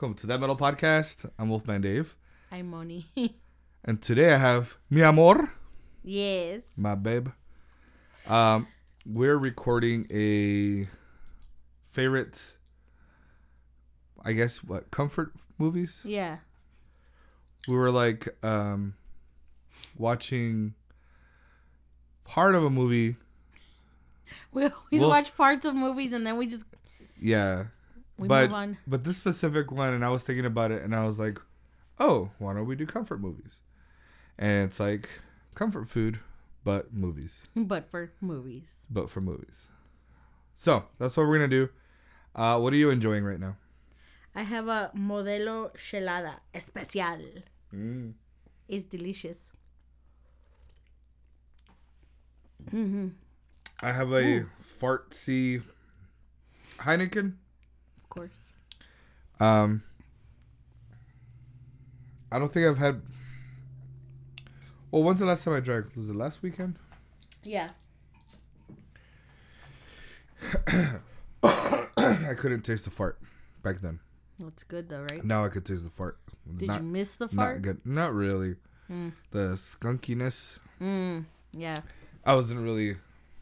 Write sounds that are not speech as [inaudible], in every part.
Yeah. All right. Welcome to that metal podcast. I'm Wolfman Dave, I'm Moni. [laughs] and today I have mi amor, yes. my babe. Um, we're recording a favorite, I guess, what comfort movies. Yeah. We were like um, watching part of a movie. We always Well- watch parts of movies and then we just Yeah, we but move on. but this specific one, and I was thinking about it, and I was like, oh, why don't we do comfort movies? And it's like comfort food, but movies, [laughs] But for movies. but for movies. So that's what we're gonna do. Uh, what are you enjoying right now? I have a Modelo Chelada Especial. Mm. It's delicious. Mm-hmm. I have a fartsy Heineken. Of course. Um, I don't think I've had. Well, when's the last time I drank? Was it last weekend? Yeah. [coughs] I couldn't taste the fart back then. That's good though, right? Now I could taste the fart. Did not, you miss the not fart? good. Not really. Mm. The skunkiness. Mm. Yeah. I wasn't really.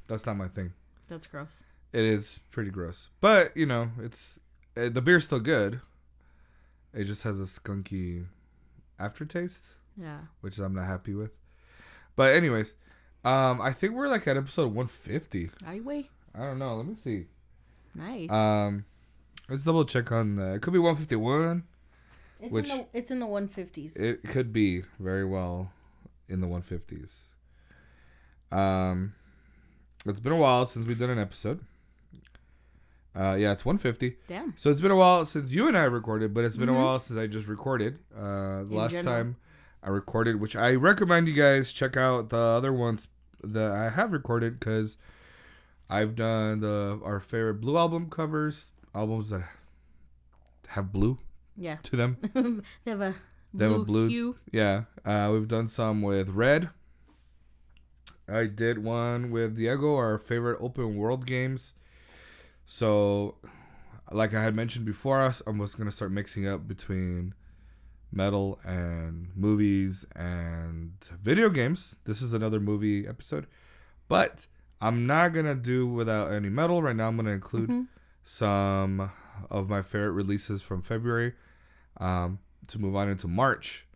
That's not my thing. That's gross. It is pretty gross, but you know, it's the beer's still good. It just has a skunky aftertaste, Yeah. which I'm not happy with. But anyways, um, I think we're like at episode 150. I wait. I don't know. Let me see. Nice. Um, let's double check on the. It could be 151. it's which- in the it's in the one fifties. It could be very well in the 150s. Um, it's been a while since we've done an episode. Uh, yeah, it's 150. Damn. So it's been a while since you and I recorded, but it's been Mhm. a while since I just recorded. Uh, the In last general. time I recorded, which I recommend you guys check out the other ones that I have recorded because I've done the our favorite blue album covers, albums that have blue Yeah. to them. [laughs] they have a They have a blue, blue- hue. Yeah, uh, we've done some with Red. I did one with Diego, our favorite open world games. So, like I had mentioned before, us I was gonna start mixing up between metal and movies and video games. This is another movie episode, but I'm not gonna do without any metal right now. I'm gonna include Mhm. some of my favorite releases from February um, to move on into March.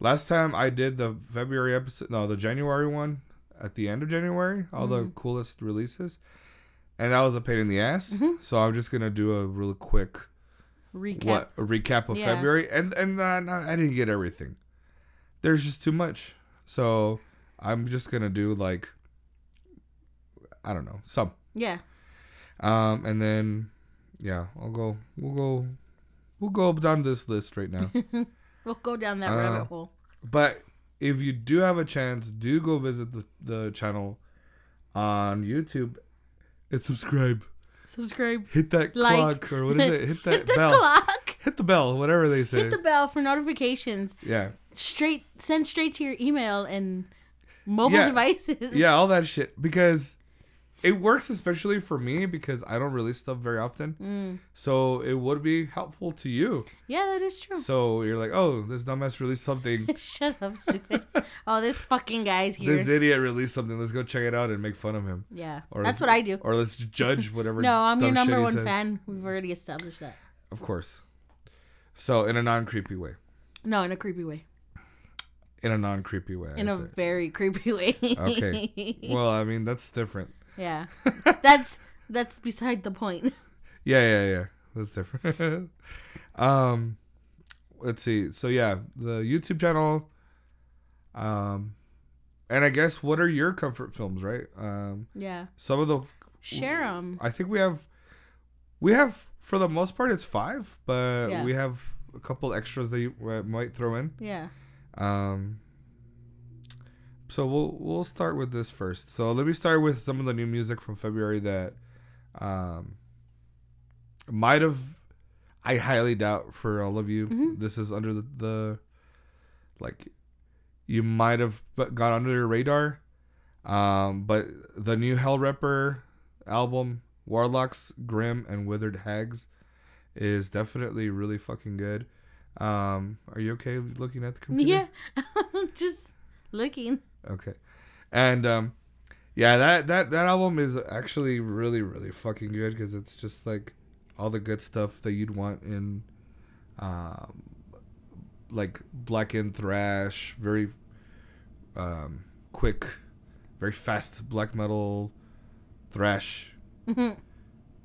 Last time I did the February episode, no, the January one at the end of January, all the Mhm. coolest releases, and that was a pain in the ass. Mhm. So I'm just gonna do a real quick Recap. what a recap of Yeah. February, and and uh, no, I didn't get everything. There's just too much, so I'm just gonna do like I don't know some. Yeah. Um, and then, yeah, I'll go. We'll go. We'll go down this list right now. [laughs] We'll go down that Uh, rabbit hole. but if you do have a chance, do go visit the the channel on YouTube and subscribe. Subscribe. Hit that Like. clock or what is it? Hit [laughs] that Hit the bell. clock. Hit the bell. Whatever they say. Hit the bell for notifications. yeah, Straight send straight to your email and mobile Yeah. devices. yeah, all that shit because it works especially for me because I don't release stuff very often. Mm. So it would be helpful to you. Yeah, that is true. So you're like, oh, this dumbass released something. [laughs] Shut up, stupid. [laughs] oh, this fucking guy's here. this idiot released something. Let's go check it out and make fun of him. yeah, Or that's what I do. Or let's judge [laughs] whatever. No, I'm your number one says. fan. We've already established that. Of course. So in a non creepy way. No, in a creepy way. In a non creepy way. In I a say. very creepy way. Okay. Well, I mean that's different. Yeah, [laughs] that's that's beside the point. Yeah, yeah, yeah. That's different. [laughs] um, let's see. So yeah, the YouTube channel. Um, and I guess what are your comfort films, right? Um, Yeah, some of the share them. I think we have, we have for the most part it's five, but Yeah. we have a couple extras that you might throw in. Yeah. Um, so we'll we'll start with this first. So let me start with some of the new music from February that, um, might have. I highly doubt for all of you. Mhm. This is under the, the like, you might have but got under your radar. Um, but the new Hellripper album Warlocks, Grim, and Withered Hags is definitely really fucking good. Um, are you okay looking at the computer? Yeah, [laughs] I'm just looking. Okay. And um, yeah, that that that album is actually really really fucking good because it's just like all the good stuff that you'd want in, um, like black and thrash, very um quick, very fast black metal, thrash,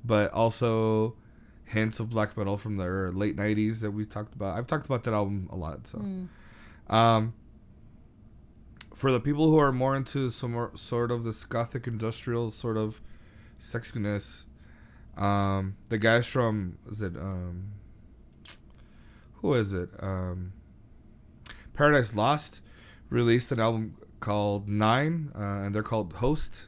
but also hints of black metal from the late '90s that we talked about. I've talked about that album a lot, so. Um, for the people who are more into some more, sort of this gothic industrial sort of sexiness, um, the guys from is it um, who is it um, Paradise Lost released an album called Nine, uh, and they're called Host.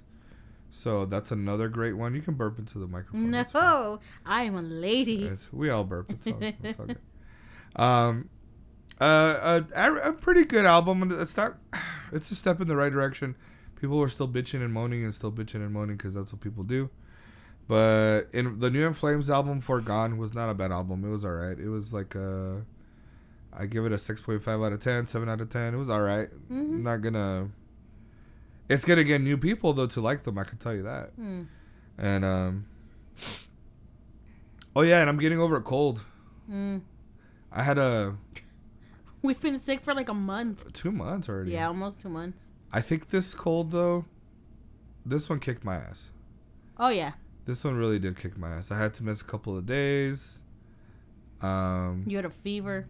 So that's another great one. You can burp into the microphone. No, I am a lady. It's, we all burp. It's all, it's all. [laughs] Um, uh, a, a pretty good album. It's not. [sighs] It's a step in the right direction. People were still bitching and moaning and still bitching and moaning because that's what people do. But in the New In Flames album, Foregone, was not a bad album. It was alright. It was like a. I give it a 6.5 out of 10, 7 out of 10. It was alright. Mhm. Not gonna. It's gonna get new people though to like them. I can tell you that. Hmm. And um. Oh yeah, and I'm getting over a cold. Mm. I had a We've been sick for like a month. two months already. Yeah, almost two months. I think this cold though, this one kicked my ass. Oh yeah, This one really did kick my ass. I had to miss a couple of days. Um, you had a fever.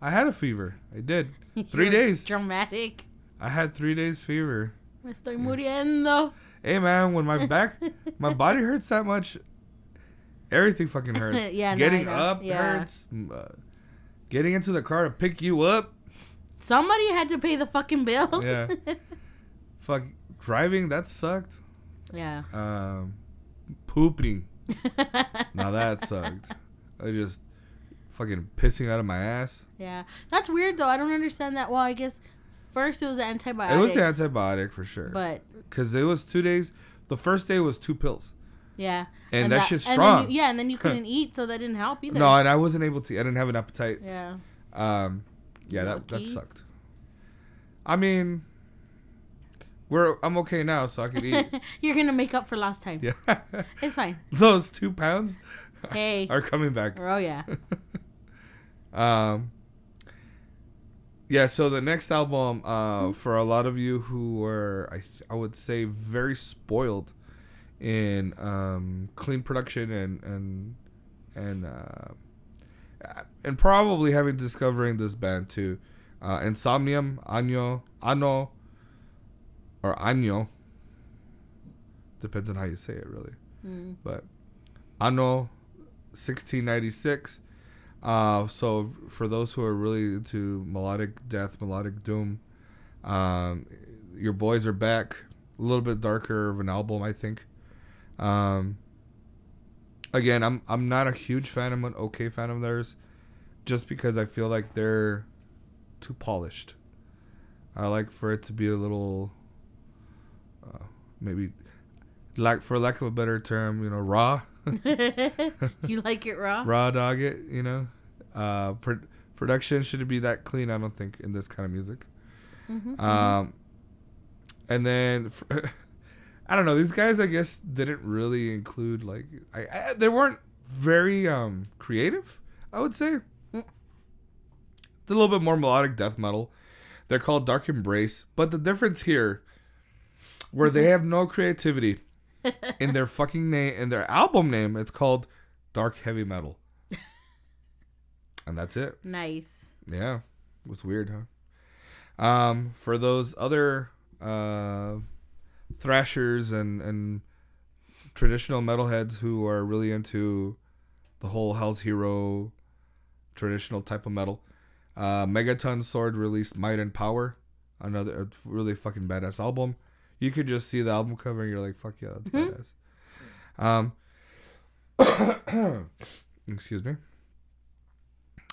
I had a fever. I did. [laughs] Three days. Dramatic. I had three days fever. Me estoy muriendo. Hey man, when my back, [laughs] my body hurts that much, everything fucking hurts. [laughs] Yeah, getting know. up Yeah. hurts. Uh, getting into the car to pick you up. Somebody had to pay the fucking bills. Yeah. [laughs] Fuck driving. That sucked. yeah. Um, pooping. Now that sucked. I just fucking pissing out of my ass. Yeah. That's weird though. I don't understand that. Well, I guess first it was the antibiotics. It was the antibiotic for sure. But Because it was two days. The first day was two pills. Yeah. And, that, shit's and strong. then you- yeah, and then you couldn't eat, so that didn't help either. no, and I wasn't able to. I didn't have an appetite. Yeah. Um, yeah, that, that sucked. I mean, we're I'm okay now, so I can eat. [laughs] You're gonna make up for last time. yeah, [laughs] It's fine. [laughs] those two pounds Hey. are coming back. Oh yeah. Um. Yeah, so the next album, uh, for a lot of you who were, I th- I would say, very spoiled in um, clean production and and and uh, and probably having discovering this band too, uh, Insomnium, Año, Ano, or Año. Depends on how you say it, really Mm. but Ano, 1696. Uh, so for those who are really into melodic death, melodic doom, um, your boys are back. A little bit darker of an album, I think. Um, again, I'm I'm not a huge fan. I'm an okay fan of theirs, just because I feel like they're too polished. I like for it to be a little, uh, maybe, like for lack of a better term, you know, raw, [laughs] you like it raw? raw dog it. You know, uh, pro- production shouldn't be that clean. I don't think in this kind of music. Mhm. Um, and then [laughs] f I don't know. These guys, I guess, didn't really include like I, I they weren't very um creative. I would say. It's a little bit more melodic death metal. They're called Dark Embrace, but the difference here, where they have no creativity in their [laughs] fucking name, in their album name, it's called Dark Heavy Metal, and that's it. nice. Yeah, it was weird, huh? Um, for those other uh, thrashers and and traditional metalheads who are really into the whole Hell's Hero traditional type of metal, uh, Megaton Sword released Might and Power, another a really fucking badass album. You could just see the album cover and you're like, fuck yeah, that's badass. Um, [coughs] excuse me.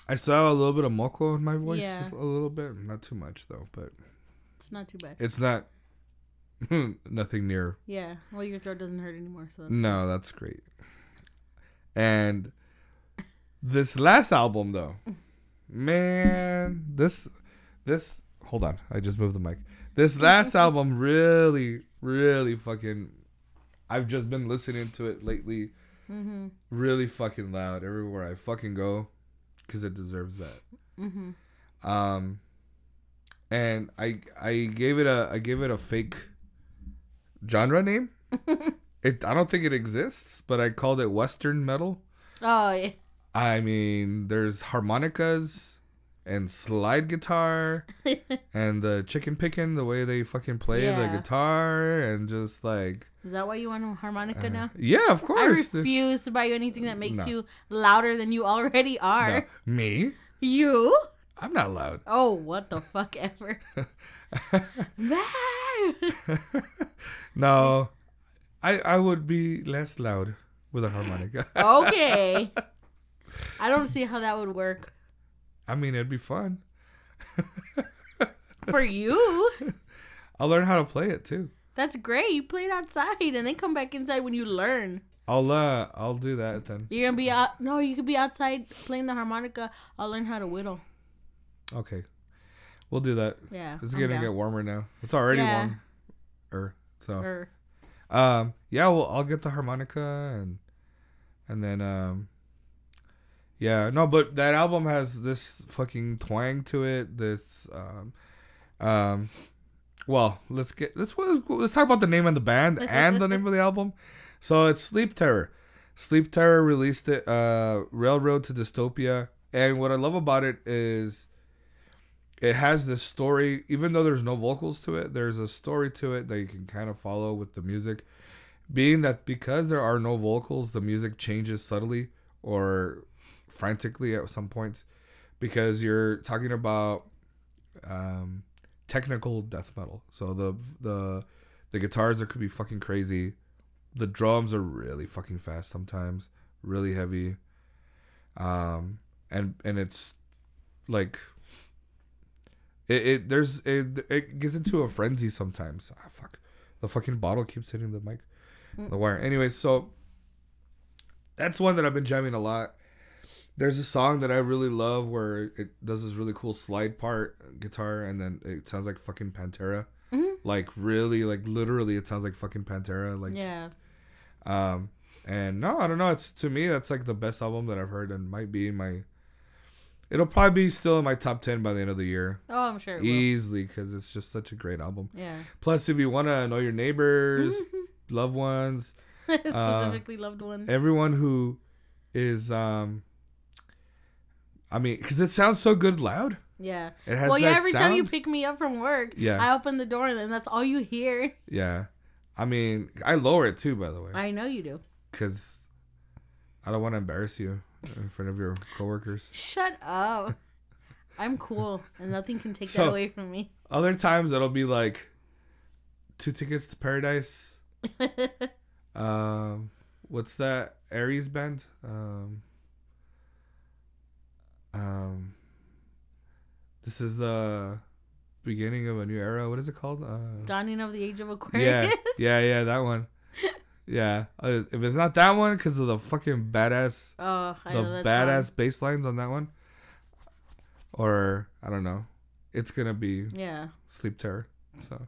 I saw a little bit of moco in my voice, Yeah. just a little bit, not too much though, but It's not too bad. it's not [laughs] nothing near Yeah. Well, your throat doesn't hurt anymore, so that's No, that's great. And this last album though, man, this this hold on, I just moved the mic. This last [laughs] album really, really fucking I've just been listening to it lately Mm-hmm. really fucking loud everywhere I fucking go because it deserves that. Mm-hmm. Um and I I gave it a I gave it a fake genre name. [laughs] it I don't think it exists, but I called it western metal. Oh yeah. I mean, there's harmonicas and slide guitar [laughs] and the chicken picking the way they fucking play the guitar and just like Is that why you want a harmonica uh, now? yeah, of course. I refuse to buy you anything that makes No. you louder than you already No, are. me? You? I'm not loud. Oh, what the fuck ever. [laughs] [laughs] no, I I would be less loud with a harmonica. [laughs] okay. I don't see how that would work I mean, it'd be fun. [laughs] for you. I'll learn how to play it too. That's great. You play it outside and then come back inside when you learn. I'll uh I'll do that then. You're gonna be out. No, you could be outside playing the harmonica. I'll learn how to whittle. Okay, we'll do that. Yeah. It's I'm gonna down. get warmer now. It's already Yeah. warm. Or so. Or- Um. Yeah. Well, I'll get the harmonica and and then um. Yeah. No, but that album has this fucking twang to it. This um, um. Well, let's get let's let's talk about the name of the band [laughs] and the name of the album. So it's Sleep Terror. Sleep Terror released it. Uh, Railroad to Dystopia. And what I love about it is it has this story even though there's no vocals to it there's a story to it that you can kind of follow with the music. Being that because there are no vocals the music changes subtly or frantically at some points because you're talking about um, technical death metal. So the the the guitars are could be fucking crazy. The drums are really fucking fast sometimes really heavy. Um and and it's like it, it there's it, it gets into a frenzy sometimes. Ah, fuck, the fucking bottle keeps hitting the mic, the wire. Anyway, so that's one that I've been jamming a lot. There's a song that I really love where it does this really cool slide part guitar, and then it sounds like fucking Pantera. Mhm. Like really, like literally, it sounds like fucking Pantera. Like yeah. um, and no, I don't know. It's to me that's like the best album that I've heard, and might be my. It'll probably be still in my top ten by the end of the year, Oh, I'm sure it easily, because it's just such a great album. Yeah. Plus, if you want to know your neighbors, [laughs] loved ones, [laughs] Specifically loved ones. everyone who is, um, I mean, because it sounds so good loud. yeah. It has Well, yeah. Every time you pick me up from work, Yeah. I open the door and then that's all you hear. [laughs] yeah, I mean, I lower it too, by the way, I know you do. because I don't want to embarrass you in front of your coworkers. Shut up. I'm cool, and nothing can take So- that away from me. Other times it'll be like two tickets to paradise. [laughs] Um, what's that Aries band? Um, um, this is the beginning of a new era. What is it called? Uh, Dawning of the Age of Aquarius. yeah, yeah, yeah, that one. Yeah, uh, if it's not that one, because of the fucking badass, Oh, I the know badass bass lines on that one, or I don't know, it's gonna be Yeah, Sleep Terror. So,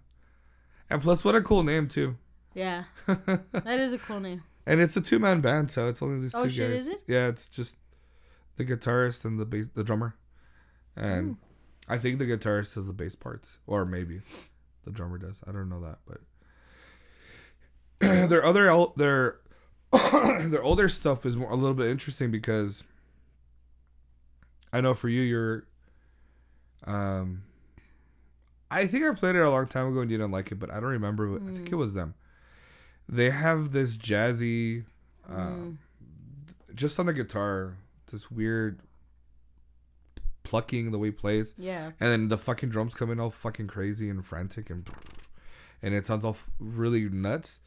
and plus, what a cool name too. yeah. [laughs] That is a cool name. and it's a two man band, so it's only these Oh, two shit, guys. is it? Yeah, it's just the guitarist and the bass, the drummer, and I think the guitarist does the bass parts, or maybe the drummer does. I don't know that, but [clears throat] their other el- their [coughs] their older stuff is more, a little bit interesting because I know for you, you're um. I think I played it a long time ago and you didn't like it, but I don't remember. I think Mm. it was them. They have this jazzy, uh, Mm. just on the guitar, this weird plucking the way he plays, Yeah. and then the fucking drums come in all fucking crazy and frantic and and it sounds all really nuts,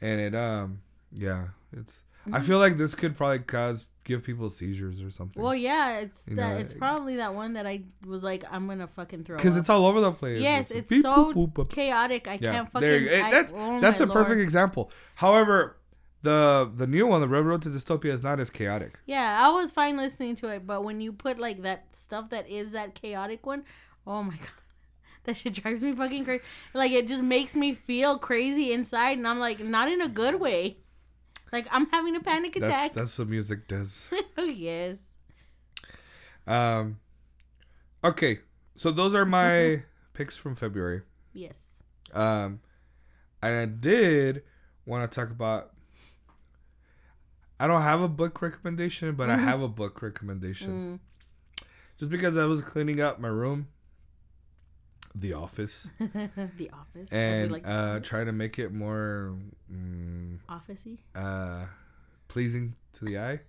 and it um yeah it's I feel like this could probably cause give people seizures or something. Well, yeah, it's You that. know, it's probably that one that I was like, I'm gonna fucking throw. because it's all over the place. yes, it's beep, so boop, boop, chaotic. I Yeah, can't fucking. there you go. I- that's oh that's a perfect example. However, the the new one, the Railroad to Dystopia, is not as chaotic. Yeah, I was fine listening to it, but when you put like that stuff that is that chaotic one, oh my [laughs] god. That shit drives me fucking crazy. Like it just makes me feel crazy inside and I'm like not in a good way. Like I'm having a panic attack. that's what music does. [laughs] oh yes. Um, okay, so those are my picks from February. Yes. Um, and I did want to talk about. I don't have a book recommendation, but I Mhm. have a book recommendation. Mm. Just because I was cleaning up my room, the office, [laughs] the office. and like to uh, trying to make it more mm, officey. uh, pleasing to the eye,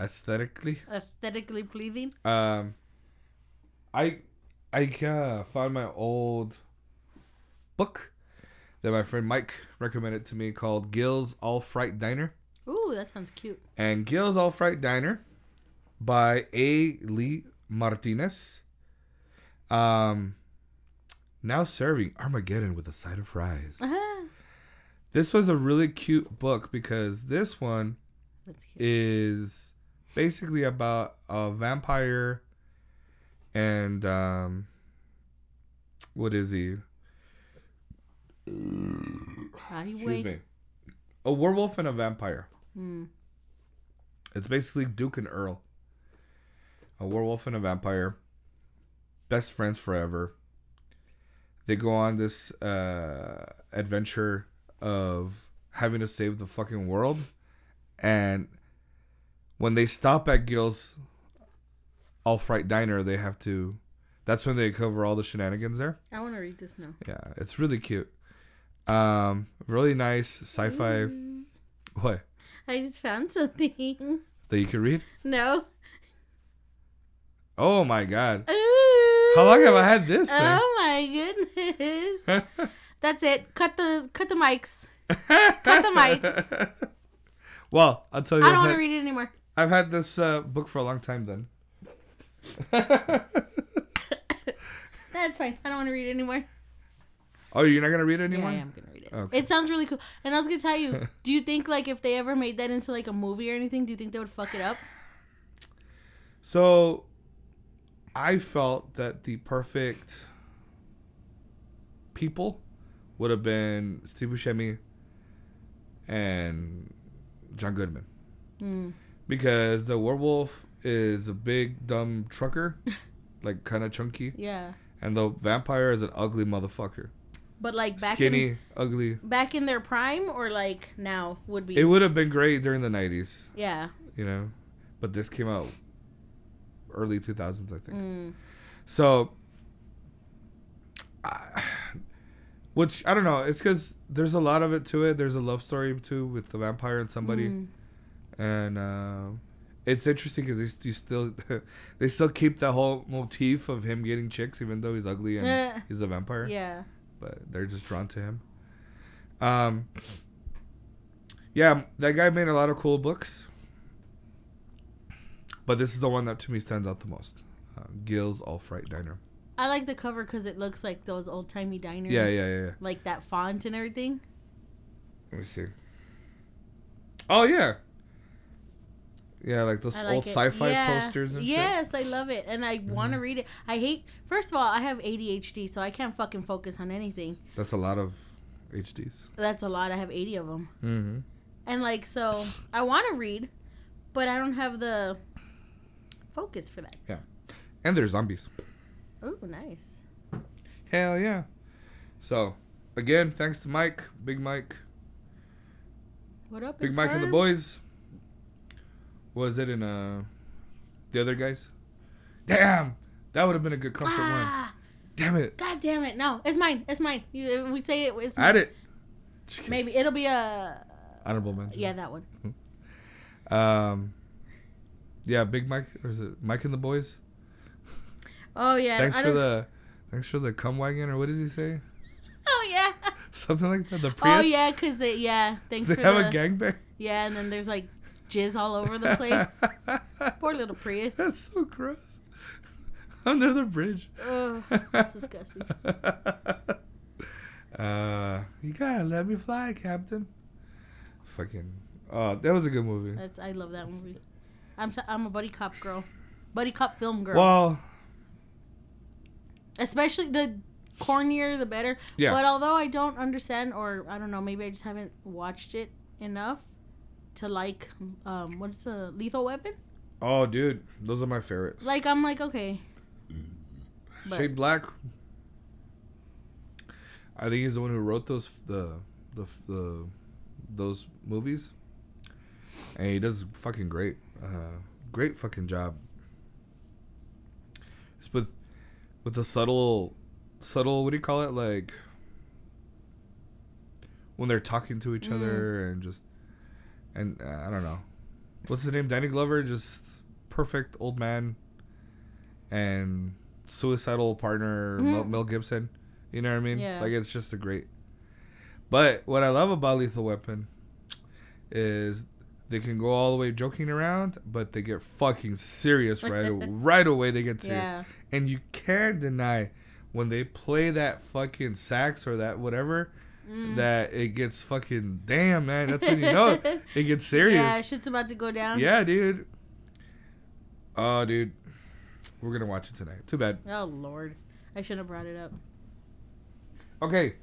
aesthetically. Aesthetically pleasing. Um, I I uh, found my old book that my friend Mike recommended to me called Gil's All Fright Diner. Ooh, that sounds cute. And Gil's All Fright Diner by A. Lee Martinez. Um, now serving Armageddon with a side of fries. Uh-huh. This was a really cute book because this one is basically about a vampire and um what is he? Highway. Excuse me. A werewolf and a vampire. Mm. It's basically Duke and Earl. A werewolf and a vampire. Best friends forever. They go on this uh, adventure of having to save the fucking world. And when they stop at Gil's All Fright Diner, they have to. That's when they cover all the shenanigans there. I want to read this now. Yeah, it's really cute. Um, really nice sci-fi. Ooh. What I just found something. that you can read? No. Oh my god! Ooh. How long have I had this? thing? Oh my goodness. [laughs] That's it. Cut the cut the mics. [laughs] Cut the mics. well, I'll tell you. I I've don't want to read it anymore. I've had this uh, book for a long time. Then. [laughs] That's fine. I don't want to read it anymore. oh, you're not gonna read it anymore. Yeah? I am gonna read it. Okay. It sounds really cool. And I was gonna tell you, do you think like if they ever made that into like a movie or anything, do you think they would fuck it up? So, I felt that the perfect people would have been Steve Buscemi and John Goodman. Hmm. because the werewolf is a big dumb trucker, [laughs] like kind of chunky, Yeah. and the vampire is an ugly motherfucker, But like back skinny, in ugly. back in their prime or like now would be It would have been great during the '90s, Yeah. you know, but this came out early 2000s, I think. Mm. So, I, which I don't know. It's because there's a lot of it to it. There's a love story too with the vampire and somebody. Mm. and uh, it's interesting because they st- still [laughs] they still keep that whole motif of him getting chicks even though he's ugly and Eh. he's a vampire Yeah. but they're just drawn to him um yeah that guy made a lot of cool books but this is the one that to me stands out the most uh, gil's all fright diner I like the cover because it looks like those old timey diners. yeah yeah yeah, yeah. Like that font and everything. let me see oh yeah yeah like those like old it. sci-fi Yeah. posters and shit Yes, I love it, and I want to read it. I hate. First of all, I have ADHD, so I can't fucking focus on anything. that's a lot of hds That's a lot. I have eighty of them, mm-hmm and like so, I want to read, but I don't have the focus for that. Yeah. And there's zombies. Oh, nice. Hell yeah. So, again, thanks to Mike, Big Mike, What up, Big Mike and the boys. Was it in uh the other guys? Damn, that would have been a good comfort one. Ah, Damn it, God damn it! No, it's mine. It's mine. You, we say it. It's add it. Maybe it'll be a. Honorable mention. Yeah, that one. Um. Yeah, Big Mike, or is it Mike and the boys? Oh yeah. thanks I for the, thanks for the cum wagon, or what does he say? [laughs] Oh yeah. [laughs] something like that. The Prius. Oh yeah, cause they yeah. Thanks They for have the a gangbang. yeah, and then there's like jizz all over the [laughs] place. Poor little Prius. That's so gross. Under the bridge. Oh, that's disgusting. uh, you gotta let me fly, Captain. Fucking. Oh, that was a good movie. That's I love that movie. I'm t- I'm a buddy cop girl, buddy cop film girl. Well, Especially the cornier, the better. Yeah. But although I don't understand, or I don't know, maybe I just haven't watched it enough to like, um, what's the Lethal Weapon? oh, dude, those are my favorites. Like I'm like okay. But- Shane Black. I think he's the one who wrote those the the the those movies, and he does fucking great. Uh, great fucking job. It's with with the subtle subtle. What do you call it? Like when they're talking to each Mm. other and just and uh, I don't know. What's the name? Danny Glover. Just perfect old man. And suicidal partner Mel, Mhm. Mel Gibson. You know what I mean? Yeah. Like it's just a great. But what I love about Lethal Weapon is they can go all the way joking around, but they get fucking serious [laughs] right right away. They get serious, Yeah. and you can't deny when they play that fucking sax or that whatever Mm. that it gets fucking damn man. That's when you know it, [laughs] it gets serious. Yeah, shit's about to go down. Yeah, dude. Oh, dude. We're gonna watch it tonight. Too bad. Oh lord, I shouldn't have brought it up. Okay,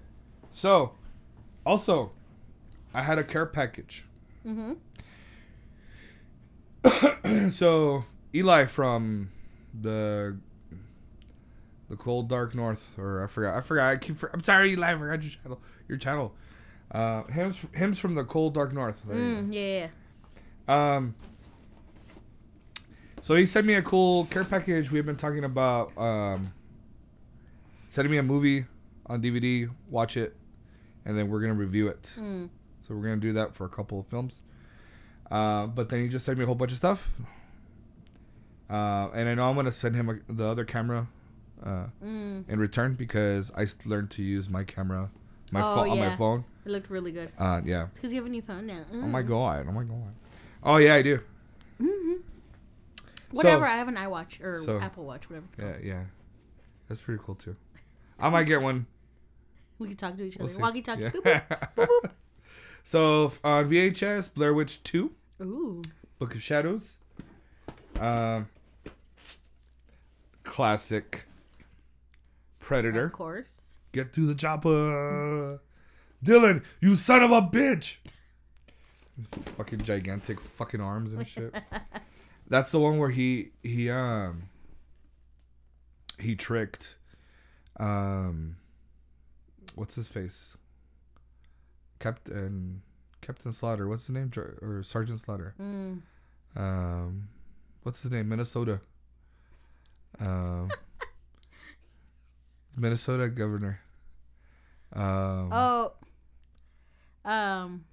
so also, I had a care package. Mm-hmm. [coughs] so Eli from the the cold dark north, or I forgot. I forgot. I keep. For, I'm sorry, Eli. I forgot your channel. Your channel. Uh, hymns. Hymns from the cold dark north. There you go. Mm, yeah. Um. So he sent me a cool care package. We've been talking about um, sending me a movie on DVD, watch it, and then we're gonna review it. Mm. So we're gonna do that for a couple of films. Uh, but then he just sent me a whole bunch of stuff. Uh, and I know I'm gonna send him a, the other camera uh, Mm. in return because I learned to use my camera, my Oh, phone on my yeah. phone. It looked really good. Uh, yeah. Because you have a new phone now. Oh my god. Oh my god. Oh yeah, I do. Mm-hmm. Whatever. So- I have an iWatch or so- Apple Watch, whatever. It's called. Yeah, yeah. That's pretty cool too. I might get one. We can talk to each We'll other. Walkie talkie. Yeah. Boop, boop, boop, boop. [laughs] so on VHS, Blair Witch Two, Ooh. Book of Shadows. Um, classic. Predator. Of course. Get to the chopper. Dillon, you son of a bitch. Fucking gigantic fucking arms and shit. [laughs] That's the one where he he um he tricked um what's his face? Captain Captain Slaughter. What's his name? Or Sergeant Slaughter. Mm. Um what's his name? Minnesota. Um [laughs] Minnesota governor. Um Oh. Um.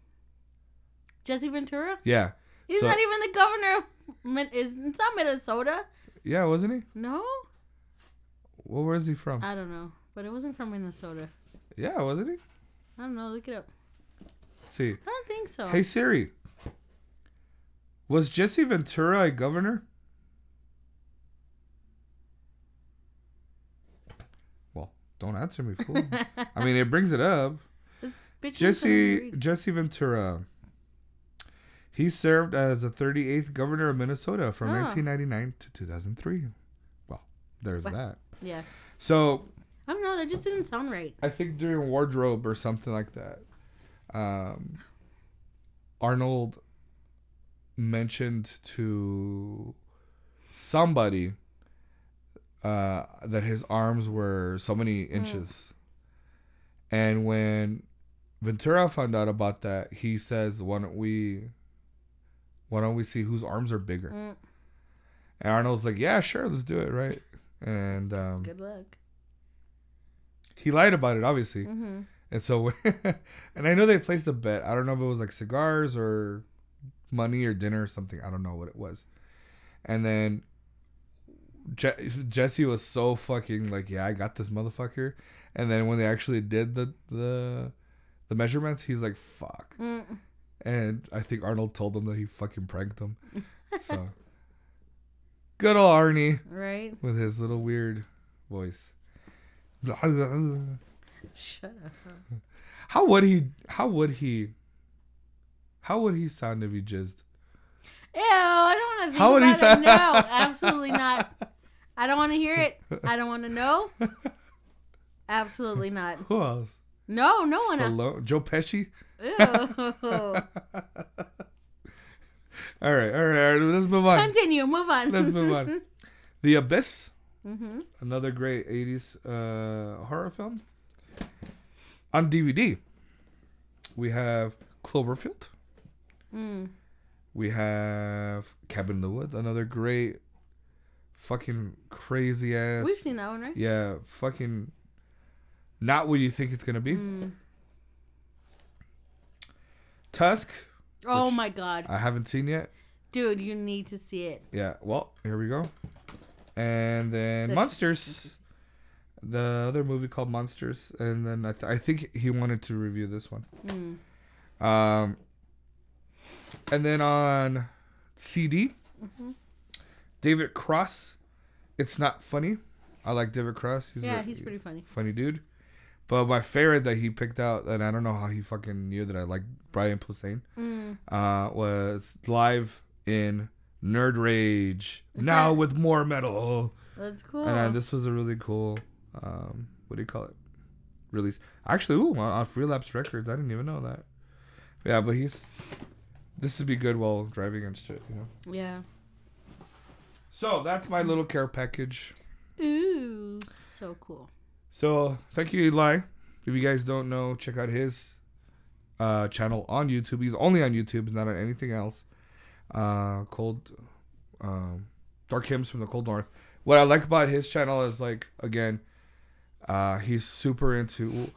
Jesse Ventura. yeah. He's So- not even the governor of. Min- is it's not Minnesota? Yeah, wasn't he? No. Well, where is he from? I don't know, but it wasn't from Minnesota. yeah, wasn't he? I don't know. Look it up. Let's see. I don't think so. Hey Siri. Was Jesse Ventura a governor? Well, don't answer me, fool. I mean, it brings it up. [laughs] Jesse Jesse Ventura. He served as the 38th governor of Minnesota from Oh. 1999 to 2003. Well, there's What? that. Yeah. So I don't know. That just didn't sound right. I think during wardrobe or something like that, um, Arnold mentioned to somebody uh, that his arms were so many inches, and when Ventura found out about that, he says, "Why don't we? Why don't we see whose arms are bigger?" Mm, And Arnold's like, "Yeah, sure, let's do it, right?" And um, good luck. he lied about it, obviously. Mm-hmm. And so, [laughs] and I know they placed a bet. I don't know if it was like cigars or money or dinner or something. I don't know what it was. And then Je- Jesse was so fucking like, yeah, I got this motherfucker. And then when they actually did the the the measurements. He's like, "Fuck," Mm. and I think Arnold told him that he fucking pranked him. So, [laughs] good old Arnie Right? with his little weird voice. [laughs] Shut up. [laughs] How would he? How would he? How would he sound if he jizzed? Ew, I don't want to think How would he sound? it. No, absolutely not. I don't want to hear it. I don't want to know. Absolutely not. Who else? No, no one else. Stallone, Joe Pesci. Ew. [laughs] All right, all right, all right. Let's move on. Continue. Move on. Let's move on. [laughs] The Abyss, hmm another great '80s uh, horror film. On DVD, we have Cloverfield. Mm. We have Cabin in the Woods, another great, fucking crazy ass. We've seen that one, right? Yeah, fucking. Not what you think it's gonna be. Mm. Tusk, Oh my god, I haven't seen yet. dude, you need to see it. Yeah, well, here we go. And then There's- Monsters, the other movie called Monsters, and then I, th- I think he wanted to review this one. Mm. Um, and then on CD, Mhm. David Cross. It's not funny. I like David Cross. He's Yeah, very- he's pretty funny. funny dude. But my favorite that he picked out, and I don't know how he fucking knew that I like Brian Posehn, Mm. uh, was live in Nerd Rage. [laughs] Now with more metal. That's cool. And uh, this was a really cool, um, what do you call it? Release. Actually, ooh, on, off Relapse Records. I didn't even know that. Yeah, but he's. This would be good while driving and shit, you know. yeah. So that's my little care package. Ooh, so cool. So thank you, Eli. If you guys don't know, check out his uh, channel on YouTube. He's only on YouTube, not on anything else. Uh, cold, um, Dark Hymns from the Cold North. What I like about his channel is like again, uh, he's super into.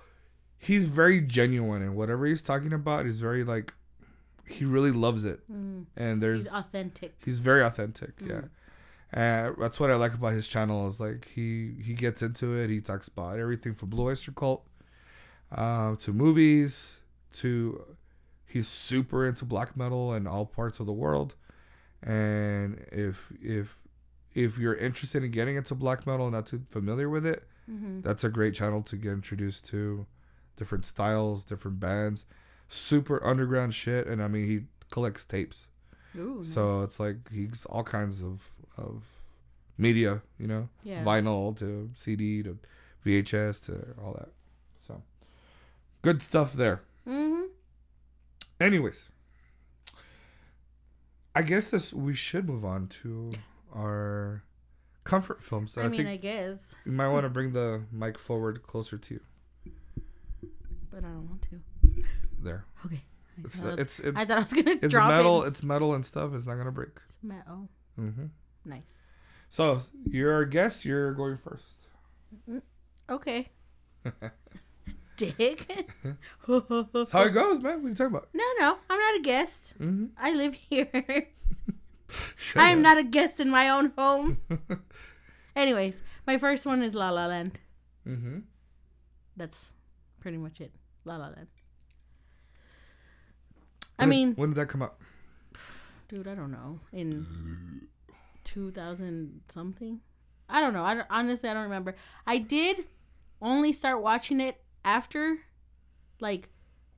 He's very genuine, and whatever he's talking about, he's very like, he really loves it. Mm. And there's He's authentic. He's very authentic. Yeah. Mm. And that's what I like about his channel is like he he gets into it. He talks about everything from Blue Oyster Cult, um, to movies, to he's super into black metal and all parts of the world. And if if if you're interested in getting into black metal and not too familiar with it, Mm-hmm. that's a great channel to get introduced to different styles, different bands, super underground shit. And I mean, he collects tapes. Ooh, So nice. it's like he's all kinds of of media, you know, yeah. vinyl to CD to VHS to all that. So good stuff there. Mm-hmm. Anyways, I guess this we should move on to our comfort films. I I, mean, think I guess, you might want to bring the mic forward closer to you. but I don't want to. There. Okay. I It's it's it's, I thought I was gonna it's drop metal. it. It's metal and stuff. It's not gonna break. It's metal. hmm Nice. So you're our guest. You're going first. Okay. [laughs] Dick. That's how it goes, man. What are you talking about? No, no, I'm not a guest. Mm-hmm. I live here. [laughs] [laughs] I am not a guest in my own home. [laughs] Anyways, my first one is La La Land. Mm-hmm. That's pretty much it. La La Land. I mean, when did that come out? dude, I don't know. In 2000 something? I don't know. I don't, honestly I don't remember. I did only start watching it after like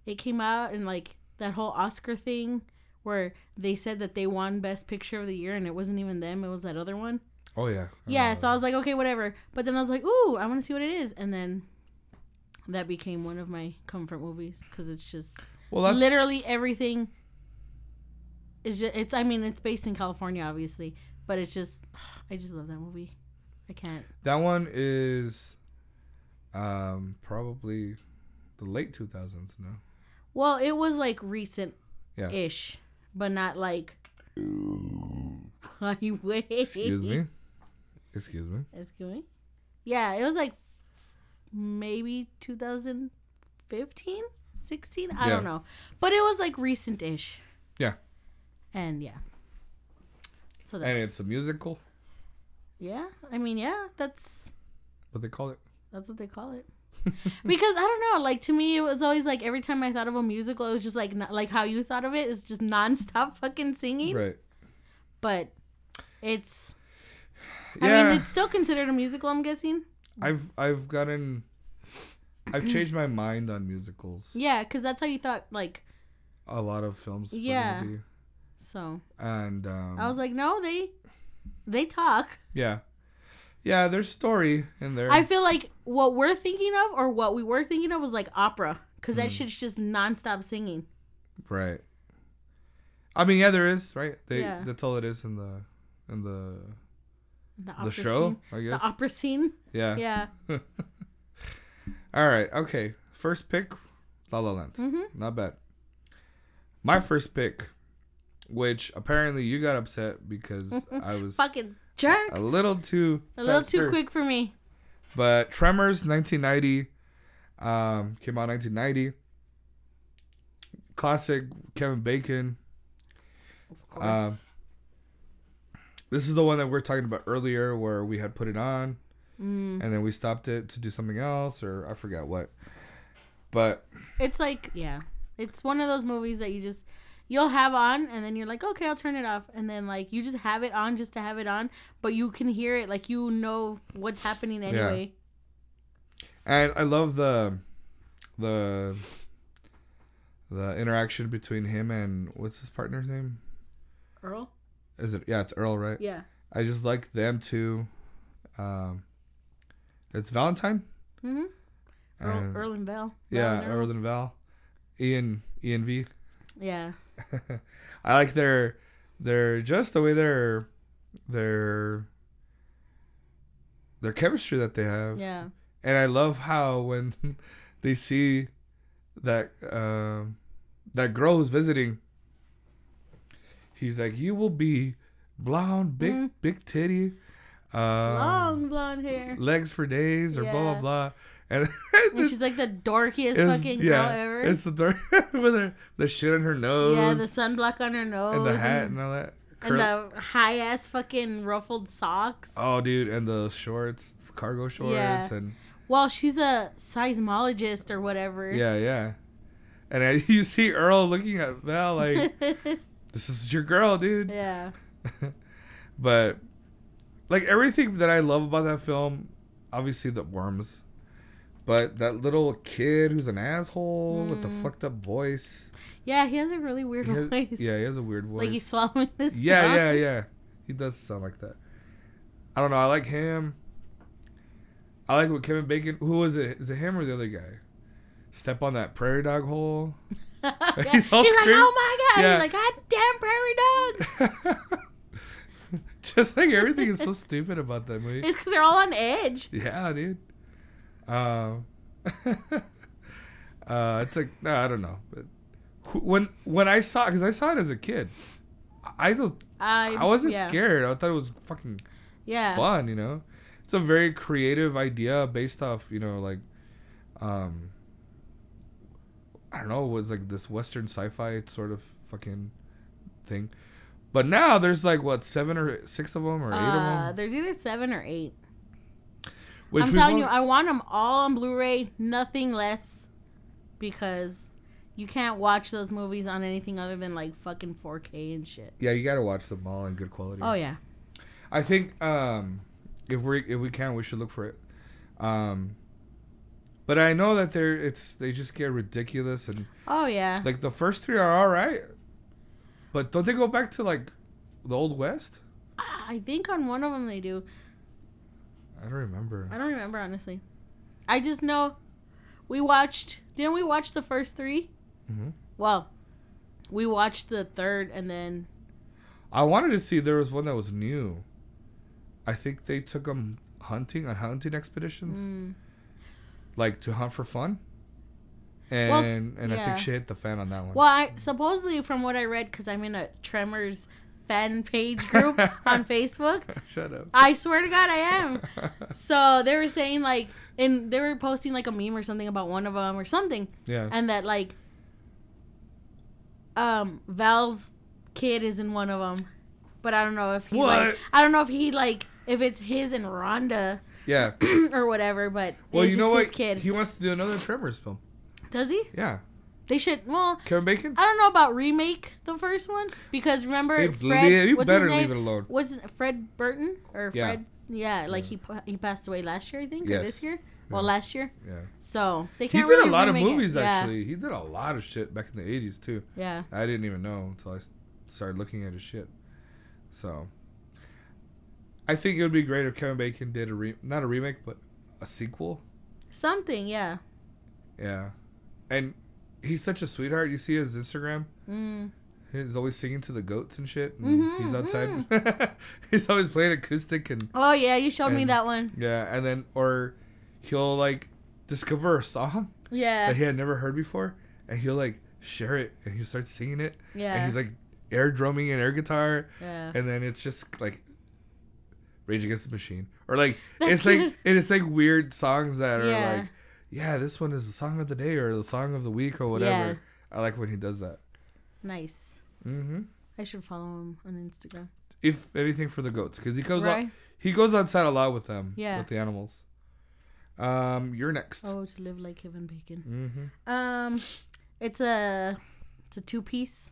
it came out and like that whole Oscar thing where they said that they won best picture of the year and it wasn't even them, it was that other one. Oh yeah. Yeah, Uh, so I was like, okay, whatever. But then I was like, ooh, I want to see what it is, and then that became one of my comfort movies because it's just well, that's literally everything. Is just it's. I mean, it's based in California, obviously, but it's just, I just love that movie. I can't. that one is, um, probably the late two thousands. No. Well, it was like recent, Yeah. ish, but not like. [laughs] Highway. Excuse me. Excuse me. Excuse me. Yeah, it was like maybe 2015, 16. I Yeah. don't know, but it was like recent-ish. Yeah. And yeah. So that's And it's a musical. yeah. I mean, yeah, that's What they call it. that's what they call it. [laughs] because I don't know, like to me it was always like every time I thought of a musical, it was just like like how you thought of it's just nonstop [laughs] fucking singing. Right. But it's Yeah. I mean, it's still considered a musical, I'm guessing. I've I've gotten I've [clears throat] changed my mind on musicals. Yeah, because that's how you thought. Like, A lot of films. Yeah. so And um, I was like, no, they they talk. yeah, yeah. There's story in there. I feel like what we're thinking of, or what we were thinking of, was like opera, because that shit's just nonstop singing. right. I mean, yeah, there is right. They Yeah. that's all it is in the in the The, the show. scene. I guess the opera scene. yeah. Yeah. [laughs] [laughs] All right. Okay. First pick, La La Land. Mhm. Not bad. My first pick, which apparently you got upset because [laughs] I was Fucking jerk. a little too A little too quick for me. But Tremors, 1990, um, came out 1990. Classic Kevin Bacon. Of course. Um, This is the one that we are talking about earlier, where we had put it on, Mm. and then we stopped it to do something else, or I forgot what. But It's like, yeah, it's one of those movies that you just you'll have on, and then you're like, okay, I'll turn it off, and then like you just have it on just to have it on, but you can hear it, like you know what's happening anyway. and I love the the the interaction between him and what's his partner's name? Earl. Is it yeah? It's Earl, right? Yeah. I just like them too. Um, it's Valentine. Mm-hmm. Earl, and- Earl and Val. Yeah, Earl. Earl and Val, Ian, Ian V. Yeah. [laughs] I like their their just the way their their their chemistry that they have. Yeah. And I love how when [laughs] they see that um that girl who's visiting, he's like, "You will be blonde, big Mm. big titty, um, Long blonde hair. legs for days, or blah blah blah." And, And [laughs] she's like the dorkiest fucking girl ever. It's the dark [laughs] with her the shit on her nose yeah, the sunblock on her nose. and the hat and, and all that. and the high ass fucking ruffled socks. oh, dude, and the shorts, cargo shorts, Yeah. and Well, she's a seismologist or whatever. yeah, yeah. And I, [laughs] you see Earl looking at Val like, "This is your girl, dude." yeah. But like everything that I love about that film, obviously the worms, but that little kid who's an asshole with the Mm. fucked up voice. Yeah, he has a really weird has- [laughs] voice. yeah, he has a weird voice. Like he's swallowing his yeah, tongue. yeah, yeah. He does sound like that. I don't know. I like him. I like what Kevin Bacon. Who was it? Is it him or the other guy? Step on that prairie dog hole. [laughs] Yeah. He's He's, all like, oh my god! Yeah. He's like, God damn prairie dogs! [laughs] Just like everything is so stupid about that movie. it's because they're all on edge. Yeah, dude. Um. [laughs] uh, it's like no, I don't know. But when when I saw, because I saw it as a kid, I don't. I, I wasn't yeah. scared. I thought it was fucking Yeah. fun, you know. It's a very creative idea based off, you know, like um I don't know, it was like this western sci-fi sort of fucking thing. But now there's like what, 7 or 6 of them or 8 of Uh, them. there's either seven or eight. Which I'm telling you, I want them all on Blu-ray, nothing less, because you can't watch those movies on anything other than like fucking 4K and shit. Yeah, you got to watch them all in good quality. Oh yeah. I think um if we if we can we should look for it. Um but I know that they're it's they just get ridiculous and Oh yeah. Like the first three are all right, but don't they go back to like the old west? I think on one of them they do. I don't remember. I don't remember honestly. I just know we watched. Didn't we watch the first three? Mhm. Well, we watched the third, and then I wanted to see there was one that was new. I think they took them hunting on hunting expeditions, mm, like to hunt for fun. Well, f- And and I think she hit the fan on that one. well, I supposedly from what I read, because I'm in a Tremors fan page group on [laughs] Facebook. Shut up. I swear to God, I am. [laughs] So they were saying like, and they were posting like a meme or something about one of them or something, yeah. and that like, um, Val's kid is in one of them, but I don't know if he like, What? I don't know if he like if it's his and Rhonda Yeah. [clears throat] or whatever. But Well, you know what? Kid He wants to do another Tremors film. does he? Yeah. They should. Well, Kevin Bacon. I don't know about remake the first one because remember Hey, Fred. leave- you what's better his name? leave it alone. What's Fred Burton or Yeah. Fred? Yeah, like he he passed away last year, I think, or this year. Well, last year. Yeah. So they He can't. He did really a lot of it. movies Yeah. actually. He did a lot of shit back in the '80s too. Yeah. I didn't even know until I started looking at his shit. So, I think it would be great if Kevin Bacon did a re- not a remake, but a sequel. Something. Yeah. Yeah, and he's such a sweetheart. You see his Instagram. Mm. He's always singing to the goats and shit. And Mhm, he's outside. [laughs] he's always playing acoustic and Oh yeah, you showed me that one. yeah, and then or he'll like discover a song Yeah. that he had never heard before, and he'll like share it, and he'll start singing it. Yeah. And he's like air drumming and air guitar, yeah. and then it's just like Rage Against the Machine, or like That's it's like [laughs] and it's like weird songs that are Yeah. like, yeah, this one is the song of the day or the song of the week or whatever. Yeah. I like when he does that. Nice. hmm I should follow him on Instagram. If anything for the goats, because he goes right. out, he goes outside a lot with them, Yeah. with the animals. Um, you're next. Oh, to live like Kevin Bacon. Mm-hmm. Um, it's a it's a two piece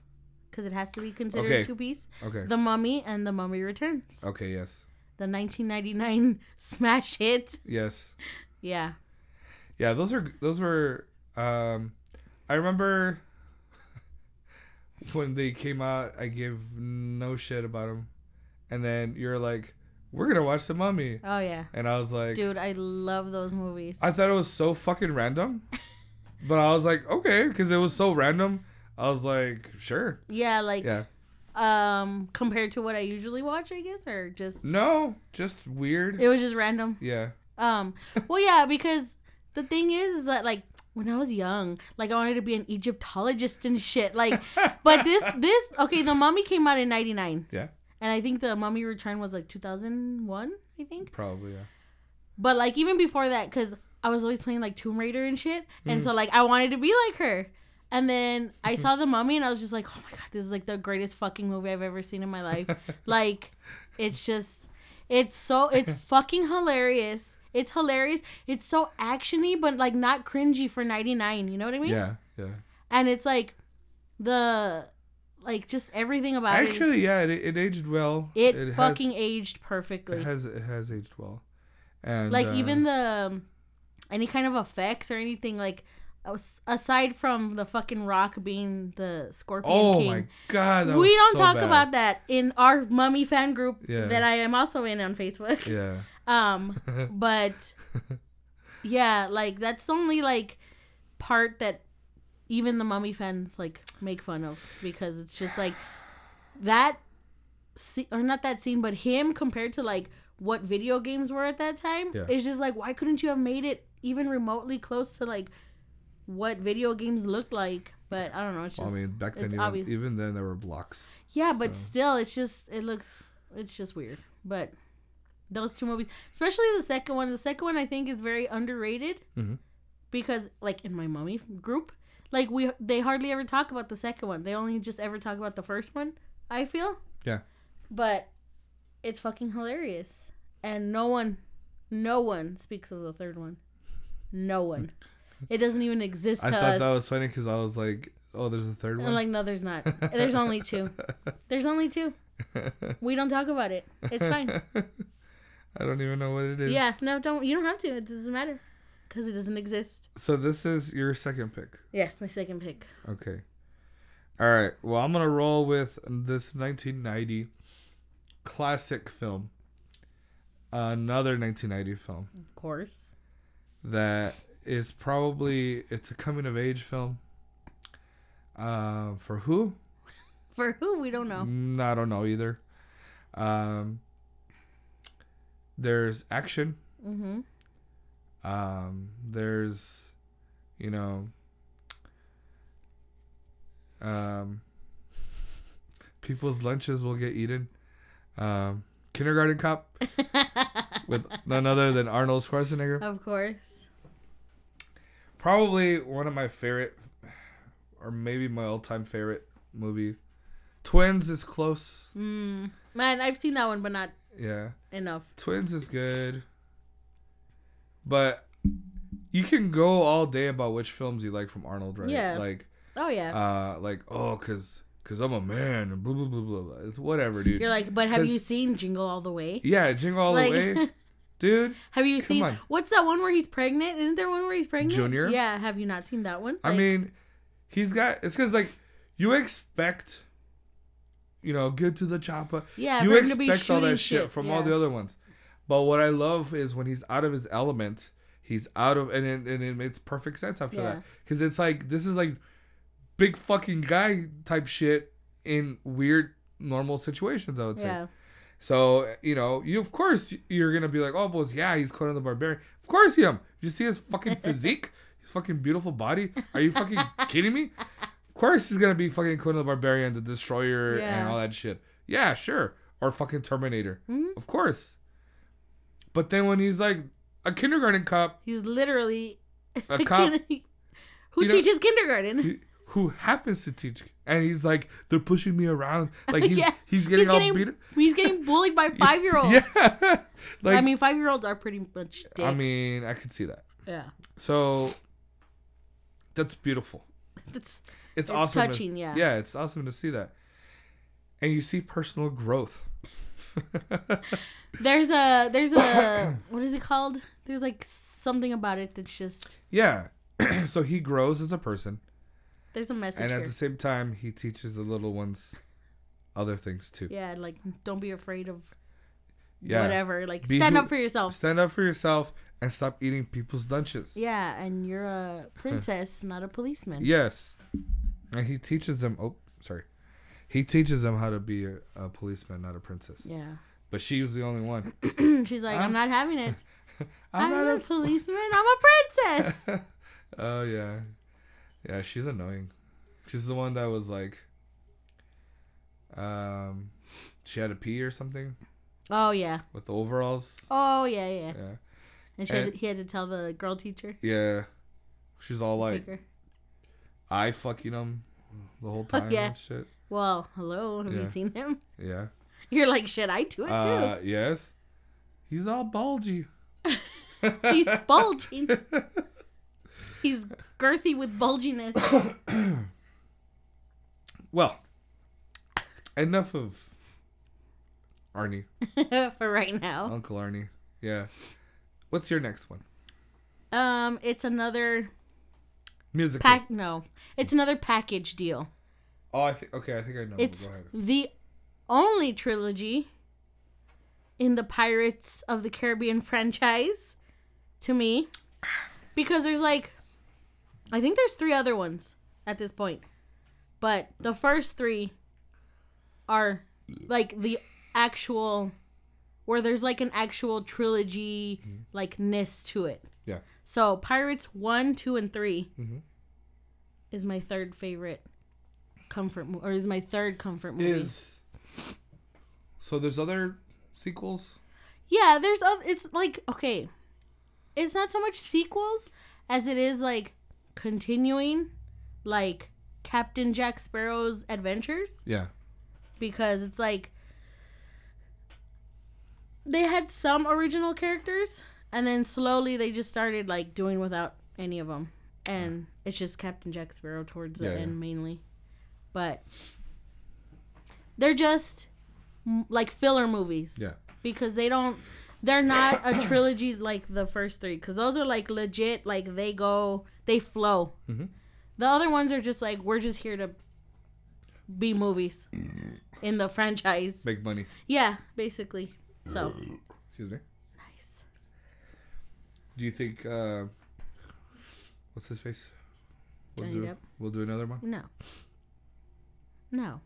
because it has to be considered Okay. a two piece. Okay. The Mummy and The Mummy Returns. okay. Yes. The 1999 [laughs] smash hit. Yes. Yeah. Yeah. Those are those were. Um, I remember [laughs] when they came out. I gave no shit about them, and then you're like, "We're gonna watch the Mummy," Oh yeah. and I was like, Dude, I love those movies. I thought it was so fucking random, [laughs] but I was like, okay, because it was so random. I was like, sure, yeah, like yeah. um compared to what I usually watch, I guess, or just No, just weird. it was just random. Yeah. Um, well, yeah, because the thing is, is that like when I was young, like I wanted to be an Egyptologist and shit. Like, but this, [laughs] this, okay, the Mummy came out in '99, Yeah. and I think the Mummy Return was like 2001, I think. Probably. Yeah. But like even before that, because I was always playing like Tomb Raider and shit, and so mm. like I wanted to be like her. And then I mm-hmm. saw the Mummy, and I was just like, "Oh my god, this is like the greatest fucking movie I've ever seen in my life." [laughs] like, it's just, it's so, it's [laughs] fucking hilarious. It's hilarious. It's so actiony, but like not cringy for '99. You know what I mean? Yeah. Yeah. And it's like the, like just everything about it. Actually, yeah, it, it aged well. It, fucking has, aged perfectly. it has it has aged well, and like uh, even the um, any kind of effects or anything like aside from the fucking rock being the scorpion oh king my god, that we don't so talk bad. about that in our mummy fan group Yeah. that i am also in on facebook Yeah. Um [laughs] but yeah like that's the only like part that even the mummy fans like make fun of because it's just like that se- or not that scene but him compared to like what video games were at that time Yeah. it's just like why couldn't you have made it even remotely close to like what video games looked like but i don't know it's just Well, I mean, back then, even, obvious. even then, there were blocks. yeah, but still, it's just it looks it's just weird. But those two movies, especially the second one, the second one I think is very underrated Mhm. because like in my mummy group, like we they hardly ever talk about the second one. They only just ever talk about the first one. I feel. Yeah. But it's fucking hilarious, and no one, no one speaks of the third one. No one. [laughs] it doesn't even exist I thought us. that was funny because I was like, oh, there's a third one." And one. like no, there's not. There's only two. [laughs] There's only two. [laughs] We don't talk about it. It's fine. I don't even know what it is. Yeah, no, don't. You don't have to. It doesn't matter because it doesn't exist. So this is your second pick. Yes, my second pick. Okay. All right. Well, I'm gonna roll with this 1990 classic film. Another 1990 film Of course. that is probably it's a coming of age film. Uh, for who? [laughs] For who we don't know. Mm, I don't know either. Um, there's action. Mm-hmm. Um, there's, you know, um, people's lunches will get eaten. Um, kindergarten cop [laughs] with none other than Arnold Schwarzenegger. of course. Probably one of my favorite, or maybe my all-time favorite movie. Twins is close. Mm. Man, I've seen that one, but not Yeah, enough. Twins is good. But you can go all day about which films you like from Arnold, right? Yeah. Like, Oh yeah. uh, like oh, cause, cause I'm a man and blah blah blah blah. blah. It's whatever, dude. You're like, but have you seen Jingle All the Way? yeah, jingle all like, the way, [laughs] dude. have you seen on. what's that one where he's pregnant? Isn't there one where he's pregnant? Junior? Yeah. Have you not seen that one? I mean, he's got. It's cause like you expect, you know, good to the chopper. yeah, you for him to be expect all that shit, from all the other ones. But what I love is when he's out of his element, he's out of, and it, and it makes perfect sense after Yeah. that. Because it's like, this is like big fucking guy type shit in weird, normal situations, I would say. Yeah. So, you know, you, of course, you're going to be like, oh, well, yeah, he's Conan the Barbarian. Of course he am. You see his fucking [laughs] physique? his fucking beautiful body? Are you fucking kidding me? Of course he's to be fucking Conan the Barbarian, the Destroyer, and all that shit. Yeah, sure. Or fucking Terminator. Mhm. Of course. But then when he's like a kindergarten cop, He's literally a [laughs] cop who You know- teaches kindergarten. who- who happens to teach, and he's like, they're pushing me around. [laughs] Like he's, Yeah. he's getting he's all getting beat. he's getting bullied by five year olds. Yeah. [laughs] like, I mean, five year olds are pretty much dicks. I mean, I could see that. yeah, So that's beautiful. That's It's, It's awesome. to- touching, yeah. Yeah, it's awesome to see that. And you see personal growth. [laughs] there's a there's a [coughs] what is it called? There's like something about it that's just yeah. [clears throat] so he grows as a person, there's a message and here. at the same time, he teaches the little ones other things too. yeah, like don't be afraid of Yeah. whatever. Like Be stand who- up for yourself. Stand up for yourself and stop eating people's lunches. Yeah, and you're a princess, [laughs] not a policeman. Yes. And he teaches them. Oh, sorry. He teaches them how to be a, a policeman, not a princess. Yeah. But she was the only one. [clears throat] She's like, I'm- I'm, not having it. [laughs] I'm, I'm, not a a policeman. I'm a [laughs] princess. oh yeah, yeah. She's annoying. She's the one that was like, um, she had to pee or something oh yeah. with the overalls. Oh yeah, yeah. Yeah, And she had to, he had to tell the girl teacher. yeah. She's all like. I fucking him the whole [laughs] time yeah. and shit. Well, hello. Have Yeah. you seen him? Yeah. [laughs] You're like, shit. I do it too. Uh, yes. He's all bulgy. [laughs] He's bulging. He's girthy with bulginess. [coughs] Well, enough of Arnie, for right now. Uncle Arnie. Yeah. What's your next one? Um, it's another Musical. pack. No, it's another package deal. oh, I think. Okay, I think I know. It's the only trilogy in the Pirates of the Caribbean [laughs] franchise to me because there's like I think there's three other ones at this point. But the first 3 are like the actual where there's like an actual trilogy like ness to it. Yeah. So Pirates 1, 2 and 3 Mhm. is my third favorite comfort mo- or is my third comfort movie. Is so there's other sequels. Yeah, there's oth- it's like okay. It's not so much sequels as it is like continuing like Captain Jack Sparrow's adventures Yeah. because it's like they had some original characters and then slowly they just started like doing without any of them and it's just Captain Jack Sparrow towards the Yeah, yeah. end mainly. But they're just like filler movies Yeah. because they don't they're not a [coughs] trilogy like the first three because those are like legit like they go they flow Mhm. the other ones are just like we're just here to be movies in the franchise Make money. yeah basically so Excuse me. nice Do you think? uh What's his face? We'll Johnny do. Depp? We'll do another one. no no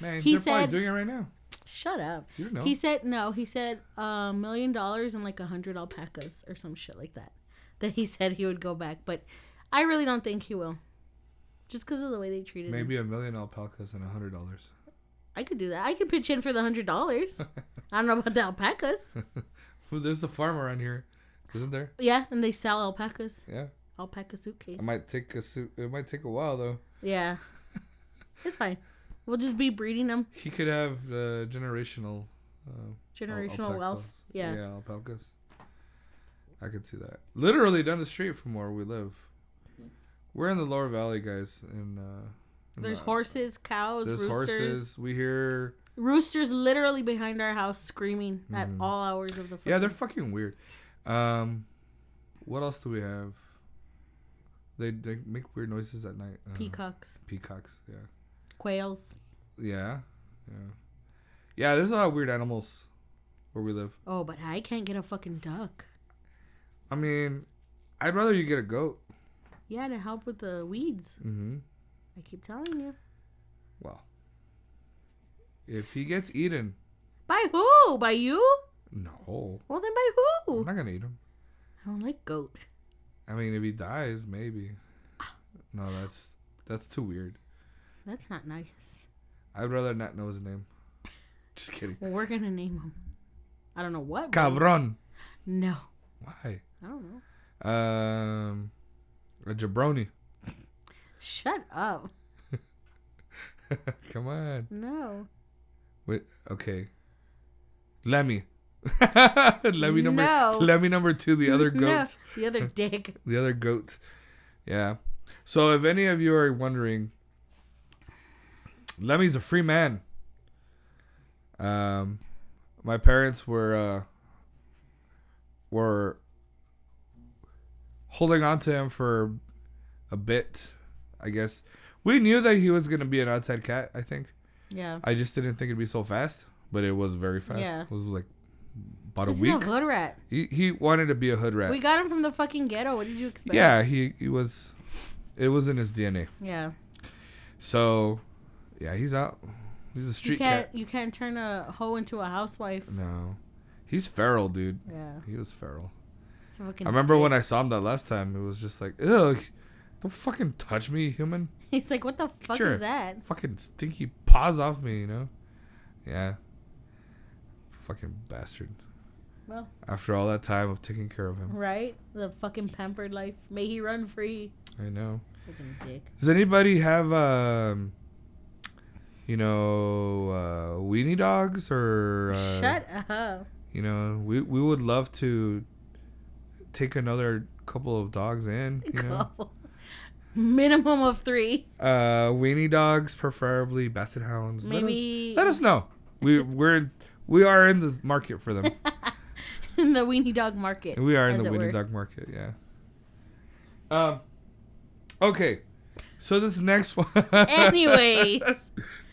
Man, He they're probably said- doing it right now. shut up You don't know. he said no he said a million dollars and like a hundred alpacas or some shit like that that he [laughs] said he would go back but i really don't think he will just because of the way they treated him Maybe a million alpacas and a hundred dollars. I could do that. I could pitch in for the hundred dollars. [laughs] I don't know about the alpacas. [laughs] Well, there's the farm around here, isn't there? Yeah, and they sell alpacas. Yeah. Alpaca suitcase. It might take a su- It might take a while though. Yeah, [laughs] it's fine. We'll just be breeding them. He could have uh, generational. Uh, Generational alpacas. wealth. Yeah. Yeah, alpacas. I could see that. Literally down the street from where we live. We're in the lower valley, guys. And uh, in There's the- horses, cows, There's roosters. horses. We hear. Roosters literally behind our house screaming at Mhm. all hours of the day. Yeah, they're fucking- fucking weird. Um, what else do we have? They they make weird noises at night. Uh, peacocks, Peacocks. Yeah. quails. Yeah. Yeah. Yeah. There's a lot of weird animals where we live. Oh, but I can't get a fucking duck. I mean, I'd rather you get a goat. Yeah, to help with the weeds. Mm-hmm. I keep telling you. Well, if he gets eaten, By who? By you? no, Well, then by who? I'm not gonna eat him. I don't like goat. I mean, if he dies, maybe. No, that's that's too weird. That's not nice. I'd rather not know his name. [laughs] Just kidding. Well, we're gonna name him. I don't know what. Cabron. No, Why? I don't know. Um, a jabroni. Shut up. [laughs] Come on. No. Wait. Okay. Lemmy. [laughs] Lemmy number. No. Lemmy number two. The other [laughs] No, goat. the other dick. The other goat. Yeah. So if any of you are wondering, Lemmy's a free man. Um, my parents were uh, were holding on to him for a bit. I guess we knew that he was gonna be an outside cat. I think. Yeah. I just didn't think it'd be so fast, but it was very fast. Yeah. It was like about This a week. is a hood rat. he he wanted to be a hood rat. We got him from the fucking ghetto. What did you expect? Yeah, he he was. It was in his DNA. Yeah. So, yeah, he's out. He's a You street can't. cat. You can't turn a hoe into a housewife. No, he's feral, dude. Yeah. He was feral. It's a fucking I remember dick. when I saw him that last time. It was just like, ugh, don't fucking touch me, human. [laughs] He's like, "What the fuck is that?" Fucking stinky paws off me, you know? Yeah. Fucking bastard. Well, After all that time of taking care of him, right? The fucking pampered life. May he run free. I know. Fucking dick. Does anybody have um, you know, uh, weenie dogs or uh, Shut up. You know, we we would love to take another couple of dogs in. You know, [laughs] Couple. [laughs] Minimum of three. uh, weenie dogs, preferably basset hounds. Let us- Maybe Let us, know. We we're we are in the market for them. in [laughs] the weenie dog market. we are in the weenie were. dog market. Yeah. Um. Okay, so this next [laughs] one. Anyways.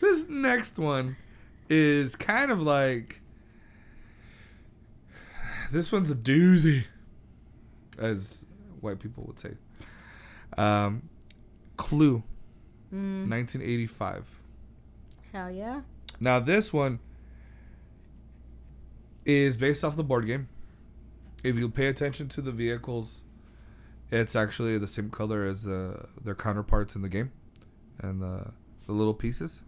this next one is kind of like. This one's a doozy, as white people would say. Um, Clue, Mm, 1985. hell yeah. Now this one is based off the board game. If you pay attention to the vehicles, it's actually the same color as uh, their counterparts in the game, and the the little pieces.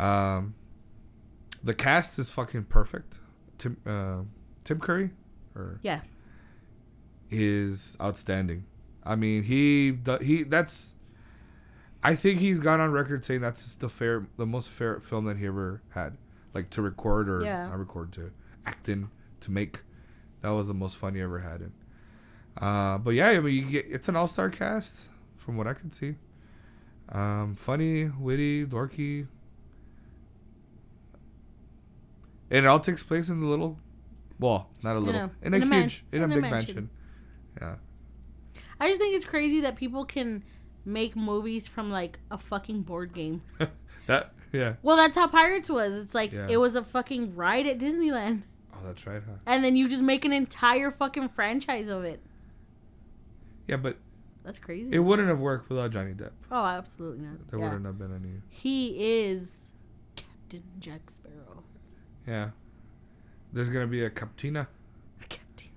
Um, the cast is fucking perfect. Tim uh, Tim Curry, or Yeah. is outstanding. I mean, he he that's. I think he's gone on record saying that's the fair, the most fair film that he ever had, like to record or Yeah. not record to act in to make. That was the most fun he ever had in. Uh, but yeah, I mean, you get, it's an all star cast from what I can see. Um, funny, witty, dorky, and it all takes place in the little, well, not a little, in a, in a huge, man- in a in a big mansion. mansion. Yeah. I just think it's crazy that people can make movies from like a fucking board game. [laughs] That yeah. Well, that's how Pirates was. It's like Yeah. it was a fucking ride at Disneyland. Oh, that's right, huh? And then you just make an entire fucking franchise of it. Yeah, but That's crazy. it wouldn't have worked without Johnny Depp. oh, absolutely not. There Yeah. wouldn't have been any. He is Captain Jack Sparrow. Yeah. There's gonna be a Captina, Captain.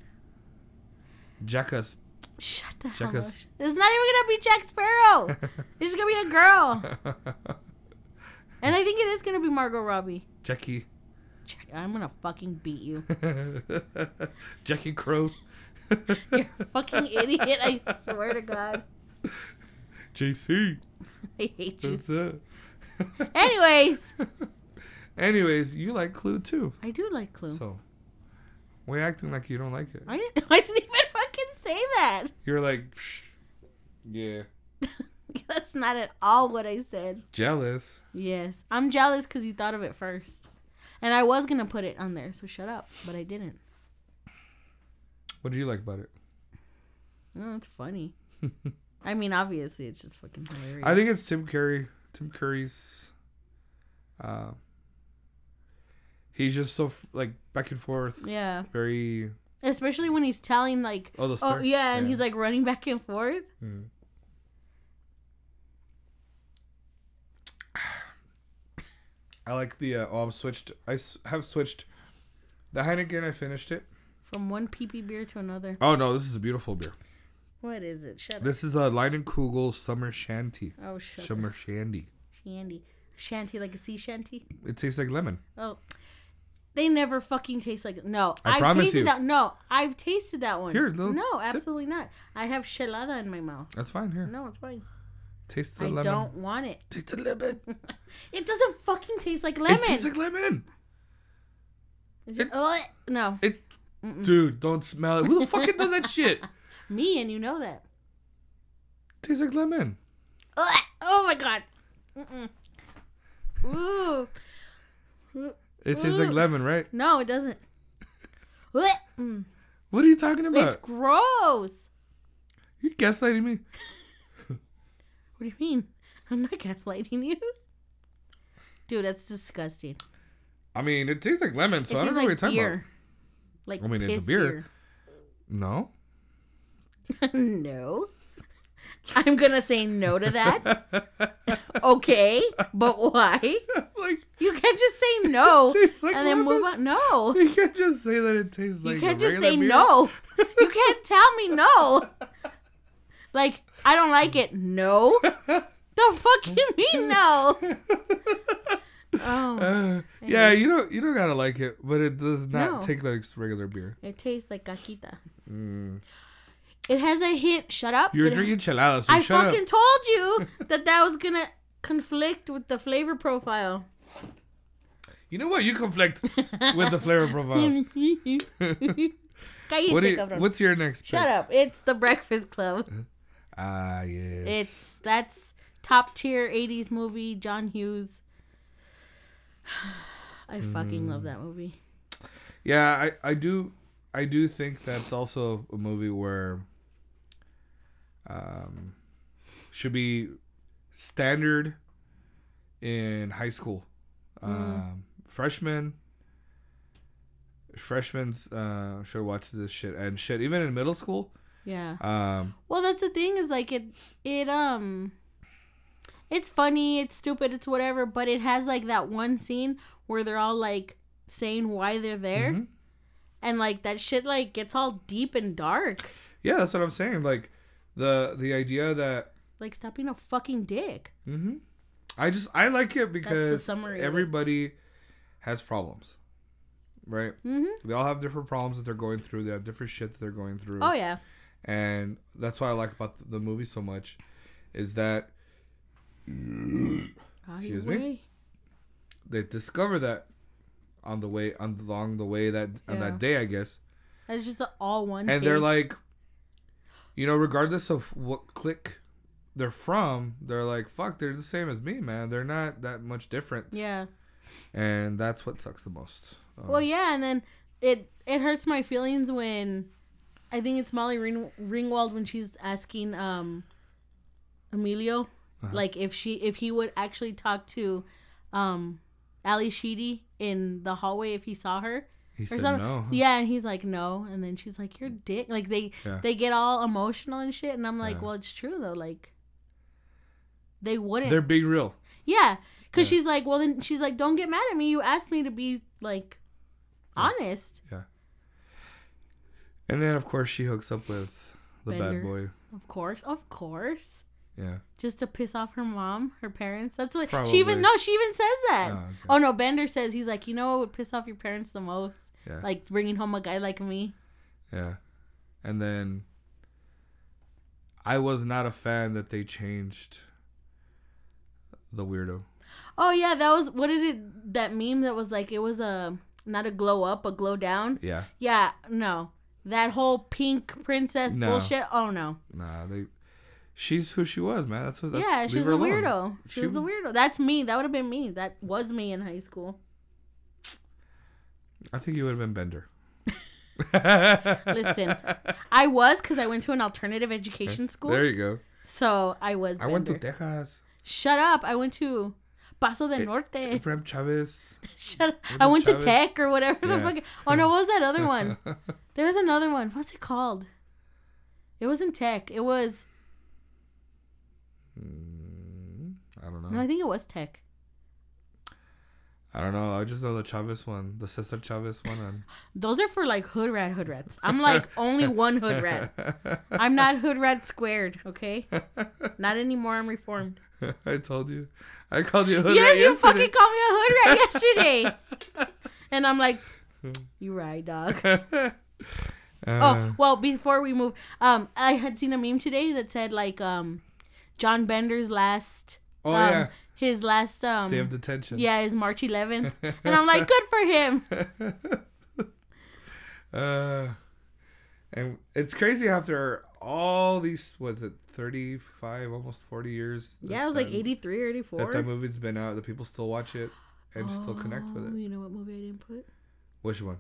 Jackass. Shut the hell up. It's not even gonna be Jack Sparrow. [laughs] it's just gonna be a girl. [laughs] And I think it is gonna be Margot Robbie. Jackie. Jack, I'm gonna fucking beat you. [laughs] Jackie Crow. You're a fucking idiot. I swear to God. JC. I hate you. That's it. Anyways, Anyways, you like Clue too. I do like Clue. So, Why you acting like you don't like it? I didn't, I didn't even say that. [laughs] You're like, "Psh, yeah, [laughs] That's not at all what I said. jealous. Yes, I'm jealous because you thought of it first, and I was gonna put it on there. So shut up, but I didn't. What do you like about it? Oh, it's funny. [laughs] I mean, obviously, it's just fucking hilarious. I think it's Tim Curry. Tim Curry's. Uh, he's just so f- like back and forth. yeah, Very. Especially when he's telling like, Oh, the oh yeah, and he's like running back and forth. Mm. I like the. Uh, oh, I'm switched. I have switched. The Heineken. I finished it. From one PP beer to another. Oh no, this is a beautiful beer. What is it? Shut up. This is a Leinenkugel Summer Shanty. Oh, shut up. Summer Shandy. Shanty. Shanty, like a sea shanty? It tastes like lemon. Oh. They never fucking taste like no. I have promise tasted you. that. No, I've tasted that one. Here, little no, sip. absolutely not. I have chelada in my mouth. That's fine. Here, No, it's fine. taste the I lemon. I don't want it. Taste the lemon. [laughs] It doesn't fucking taste like lemon. It tastes like lemon. Is it, it- oh, no, It, dude, don't smell it. Who the fucking does that [laughs] shit? me and you know that. Tastes like lemon. Oh my god. Mm-mm. Ooh. It tastes like lemon, right? No, it doesn't. [laughs] Mm. What are you talking about? It's gross. You're gaslighting me. What do you mean? I'm not gaslighting you. Dude, that's disgusting. I mean, it tastes like lemon, so it I don't know what you're like talking beer. Like I mean, it's a piss beer. No. [laughs] no. I'm gonna say no to that. [laughs] okay, but why? like, You can't just say no [laughs] like and then lemon? move on. No, you can't just say that it tastes like you can't just say beer. no. [laughs] You can't tell me no. Like I don't like it. No. The fuck you mean no? [laughs] Oh, Uh, yeah, you don't you don't gotta like it, but it does not No. take like regular beer. it tastes like caquita. Mm. It has a hint. Shut up. You're It- drinking cheladas, so I fucking up. told you that that was gonna conflict with the flavor profile. You know what? You conflict with the flavor profile. [laughs] Cállese, what you, cabrón. what's your next pick? Shut up. It's the Breakfast Club. [laughs] Ah, yes. It's that's top tier 80s movie, John Hughes. [sighs] I fucking love that movie. Yeah, I, I do I do think that's also a movie where um should be standard in high school. Um freshmen freshmen's uh should watch this shit and shit even in middle school. Yeah. Um Well, that's the thing is like it it um it's funny, it's stupid, it's whatever, but it has like that one scene where they're all like saying why they're there. mhm. And like that shit like gets all deep and dark. yeah, that's what I'm saying. Like the the idea that Like stop being a fucking dick. hmm I just I like it because of it. Has problems, right? Mm-hmm. They all have different problems that they're going through. They have different shit that they're going through, Oh yeah. and that's what I like about the movie so much, is that Excuse me? They discover that on the way on along the way that on that day, I guess, It's just all one. and they're like, you know, regardless of what clique they're from, they're like, fuck, they're the same as me, man. They're not that much different. yeah. And that's what sucks the most. Um, Well, yeah, and then it it hurts my feelings when I think it's Molly Ring- Ringwald when she's asking um Emilio Uh-huh. like if she if he would actually talk to um Ally Sheedy in the hallway if he saw her he or said something. no. Yeah, and he's like no, and then she's like you're dick. Like they Yeah. they get all emotional and shit, and I'm like, Yeah. well, it's true though. Like they wouldn't. They're being real. Yeah, because Yeah. she's like, well, then she's like, don't get mad at me. You asked me to be like honest. Yeah. And then of course she hooks up with the Bender. bad boy. Of course, of course. Yeah. Just to piss off her mom, her parents. That's what Probably. she even no. She even says that. Oh, okay. Oh no, Bender says he's like, you know what would piss off your parents the most? Yeah. Like bringing home a guy like me. Yeah. And then I was not a fan that they changed the weirdo. Oh yeah, that was what did it that meme that was like it was a not a glow up, a glow down. Yeah. Yeah, no. That whole pink princess No. bullshit. Oh no. Nah, they. She's who she was, man. That's what. That's, yeah, leave she was a alone. weirdo. She, She was the weirdo. That's me. That would have been me. That was me in high school. I think you would have been Bender. [laughs] Listen, I was because I went to an alternative education [laughs] school. There you go. so I was. I went to. Texas. Shut up! I went to Paso del Eh, Norte. Ibrahim Chavez. [laughs] Shut up! I went to Tech or whatever the Yeah. fuck. Oh no, what was that other one? [laughs] There was another one. What's it called? It wasn't Tech. It was Mm, I don't know. no, I think it was Tech. I don't know. I just know the Chavez one, the Cesar Chavez one. And... [gasps] Those are for like hood rat hood rats. I'm like only [laughs] one hood rat. I'm not hood rat squared. Okay, not anymore. I'm reformed. [laughs] I told you. I called you a hood yes, rat you yesterday. fucking called me a hood rat [laughs] yesterday. and I'm like, you right, dog. [laughs] Uh, Oh, well, before we move, um, I had seen a meme today that said like um, John Bender's last, oh um, yeah, his last um, day of detention. yeah, is March 11th, and I'm like, good for him. Uh, and it's crazy after all these. Was it thirty five, almost forty years? Yeah, it was like 83 or 84. That that movie's been out. That people still watch it and still connect with Oh, it. You know what movie I didn't put? Which one?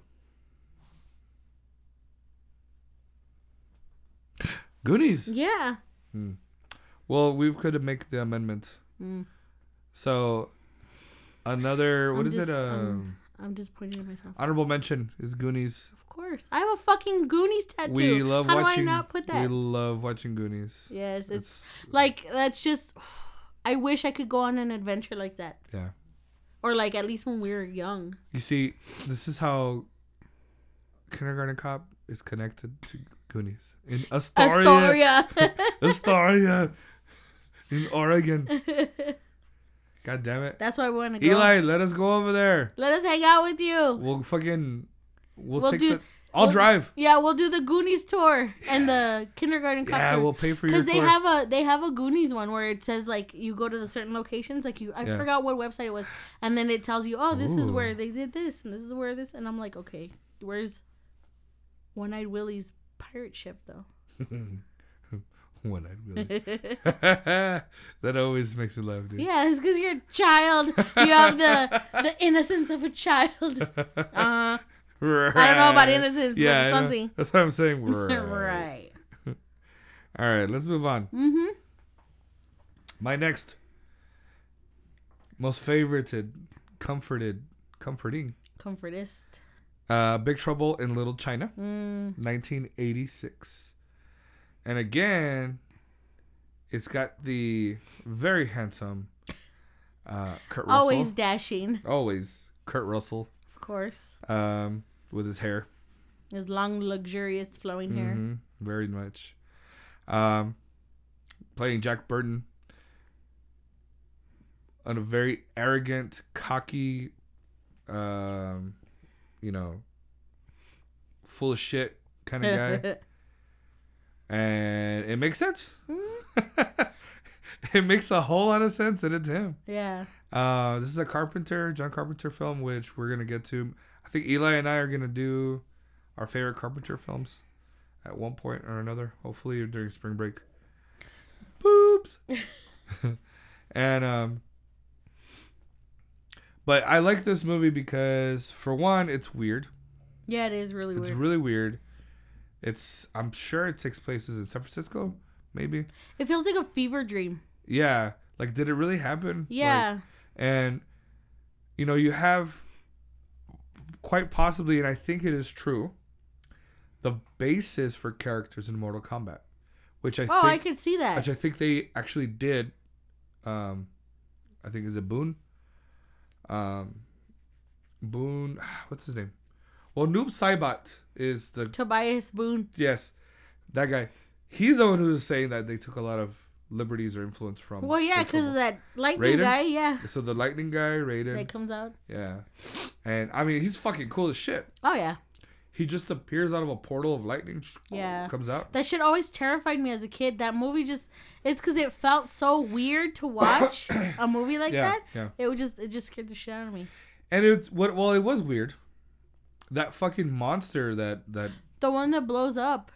Goonies. Yeah. Well, we could make the amendment. Mm. So, another what I'm is just- it? I'm- Um, I'm disappointed in myself. honorable mention is Goonies. Of course, I have a fucking Goonies tattoo. We love How watching. do I not put that? We love watching Goonies. yes, it's It's like that's just. I wish I could go on an adventure like that, yeah. or like at least when we were young. You see, this is how Kindergarten Cop is connected to Goonies in Astoria, Astoria. [laughs] Astoria, in Oregon. [laughs] God damn it, That's why we want to go. Eli, let us go over there. Let us hang out with you. We'll fucking, we'll, We'll take do- the. I'll we'll- drive. Yeah, we'll do the Goonies tour and the kindergarten cop Yeah, we'll pay for your Because they tour. have a they have a Goonies one where it says like you go to the certain locations like you I Yeah. forgot what website it was and then it tells you oh this is where they did this and this is where this and I'm like okay where's One Eyed Willie's pirate ship though [laughs] One eyed Willie. that always makes me laugh, dude. yeah it's because you're a child you have the the innocence of a child [laughs] uh Right. I don't know about innocence Yeah, I but something That's what I'm saying. [laughs] Right. right All right, let's move on. mm-hmm My next most favorited, comforted, comforting. comfortist Uh, Big Trouble in Little China, mm. 1986. And again, it's got the very handsome uh, Kurt Russell. always dashing Always Kurt Russell of course um, with his hair. his long luxurious flowing hair Mhm, very much. Um, playing Jack Burton on a very arrogant, cocky, um, you know, full of shit kind of [laughs] guy, and it makes sense. [laughs] it makes a whole lot of sense that it's him. yeah Uh, this is a Carpenter, John Carpenter film, which we're gonna get to. I think Eli and I are gonna do our favorite Carpenter films at one point or another. Hopefully during spring break. Boobs. [laughs] [laughs] and um, but I like this movie because for one, it's weird. Yeah, it is really weird. It's weird. really weird. It's I'm sure it takes places in San Francisco, maybe. it feels like a fever dream. Yeah, like did it really happen? Like, Yeah. and you know you have quite possibly and i think it is true the basis for characters in mortal kombat which i oh, I could see that. which i think they actually did um i think is it boon um boon [sighs] what's his name well noob saibot is the Tobias Boon. yes that guy he's the one who was saying that they took a lot of liberties or influence from Well, yeah, because of that lightning Raiden? guy. Yeah, so the lightning guy raiden that comes out. Yeah. And I mean, he's fucking cool as shit. Oh yeah, He just appears out of a portal of lightning. Yeah. Comes out. that shit always terrified me as a kid. That movie just it's because it felt so weird to watch [coughs] a movie like yeah. that. Yeah. It would just it just scared the shit out of me. And it's what well, it was weird that fucking monster that that The one that blows up.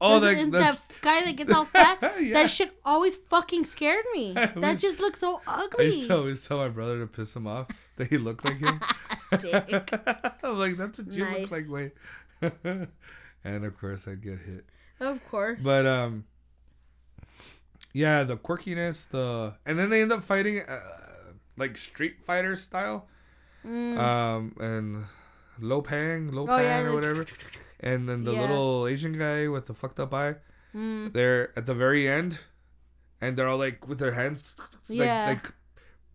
oh that, that, guy that gets all fat. [laughs] Yeah. That shit always fucking scared me. [laughs] That was- just looks so I ugly. used to always tell my brother to piss him off that he looked like him. [laughs] Dick. I'm like, that's what you Nice. look like, wait. and of course, I'd get hit. Of course. But um, yeah, the quirkiness, the and then they end up fighting uh, like Street Fighter style, Mm. um, and Lo Pan, Lopang Oh, yeah, or whatever, and then the Yeah. little Asian guy with the fucked up eye. Mm. They're at the very end, and they're all like with their hands, like, Yeah. like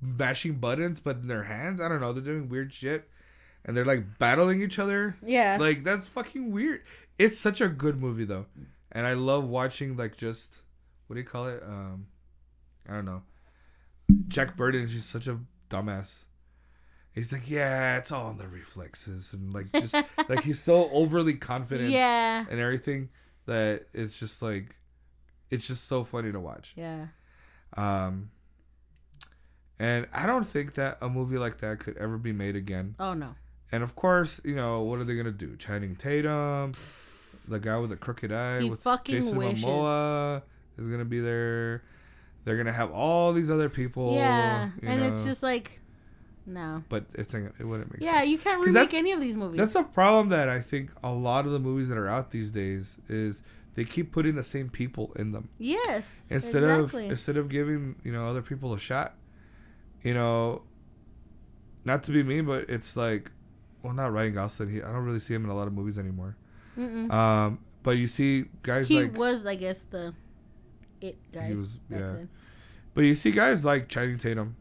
mashing buttons, but in their hands. I don't know. They're doing weird shit, and they're like battling each other. Yeah. Like that's fucking weird. It's such a good movie though, and I love watching like just what do you call it? Um, I don't know. Jack Burton. She's such a dumbass. He's like, yeah, it's all in the reflexes, and like just like he's so [laughs] overly confident yeah. and everything that it's just like it's just so funny to watch. Yeah. Um, and I don't think that a movie like that could ever be made again. Oh no. And of course, you know, what are they gonna do? Channing Tatum, the guy with the crooked eye, He with Jason wishes. Momoa is gonna be there. They're gonna have all these other people. yeah. you And it's just like, no. but it's it wouldn't make Yeah, sense. Yeah, you can't remake any of these movies. That's the problem that I think a lot of the movies that are out these days is they keep putting the same people in them yes. instead exactly. of instead of giving you know other people a shot. You know, not to be mean, but it's like, well, not Ryan Gosling. He, I don't really see him in a lot of movies anymore. Mm-mm. Um, but you see guys like he like, was, I guess, the it guy. He was- yeah. then. but you see guys like Channing Tatum,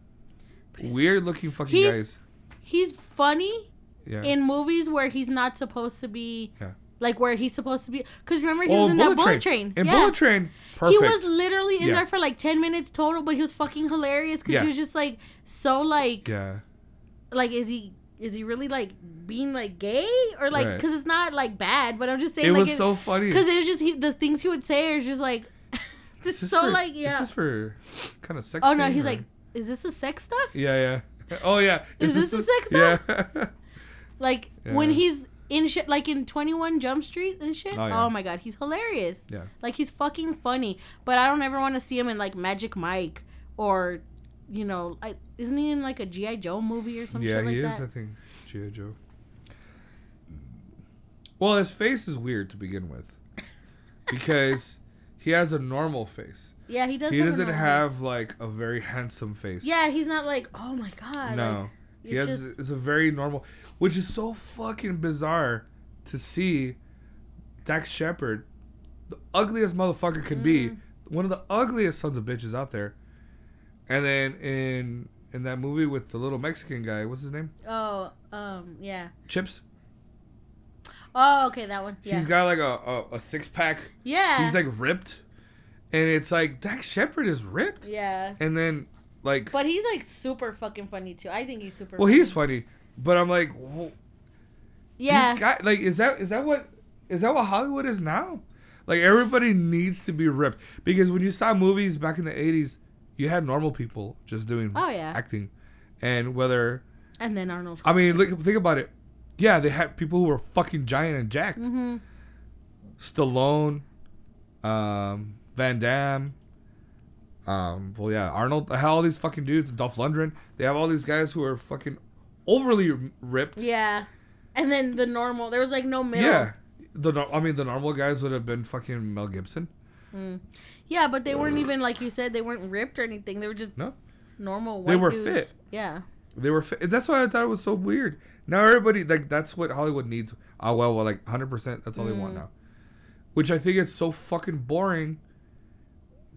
weird looking fucking he's- guys. He's funny Yeah. in movies where he's not supposed to be. Yeah. Like where he's supposed to be, because remember he Oh, was in that bullet train. In yeah. Bullet Train, perfect. He was literally in Yeah. there for like ten minutes total, but he was fucking hilarious because he was just like so like yeah. like is he is he really like being like gay or like Right. because it's not like bad, but I'm just saying It like was so funny. because it was just he, the things he would say are just like [laughs] Is it's this so for- like Is yeah. this is for kind of sex? Oh no, he's or- like, is this a sex stuff? Yeah, yeah. [laughs] Oh yeah. Is this a sex stuff? [laughs] Yeah. Like when he's in shit, like in Twenty One Jump Street and shit. Oh, Oh, my god, he's hilarious. yeah. Like he's fucking funny, but I don't ever want to see him in like Magic Mike or, you know, I, isn't he in like a GI Joe movie or some Yeah, shit like he is. I think GI Joe. Well, his face is weird to begin with, [laughs] because he has a normal face. Yeah, he does. He have doesn't have face. like a very handsome face. Yeah, he's not like, oh my god. no, like, he has. just- It's a very normal, which is so fucking bizarre to see. Dax Shepard, the ugliest motherfucker can be, Mm-hmm. one of the ugliest sons of bitches out there, and then in in that movie with the little Mexican guy, what's his name? Oh, um, yeah. Chips. Oh, okay, that one. Yeah. He's got like a, a, a six pack. yeah. He's like ripped. And it's like Dax Shepard is ripped. yeah. And then like But he's like super fucking funny too. I think he's super. well funny. he's funny. But I'm like, whoa, Yeah. guy like is that is that what is that what Hollywood is now? Like everybody needs to be ripped. Because when you saw movies back in the eighties, you had normal people just doing Oh, yeah. acting. And whether and then Arnold. I mean look think about it. Yeah, they had people who were fucking giant and jacked. hmm Stallone, um, Van Damme, um, well, yeah, Arnold. Have all these fucking dudes, Dolph Lundgren. They have all these guys who are fucking overly ripped. Yeah. And then the normal. There was like no middle. Yeah. The I mean, the normal guys would have been fucking Mel Gibson. Mm. Yeah, but they weren't even like you said. They weren't ripped or anything. They were just No, normal. They were dudes. fit. Yeah. they were. Fi- that's why I thought it was so weird. Now everybody like that's what Hollywood needs. Oh well, well, like hundred percent. That's all they want mm. now. Which I think is so fucking boring.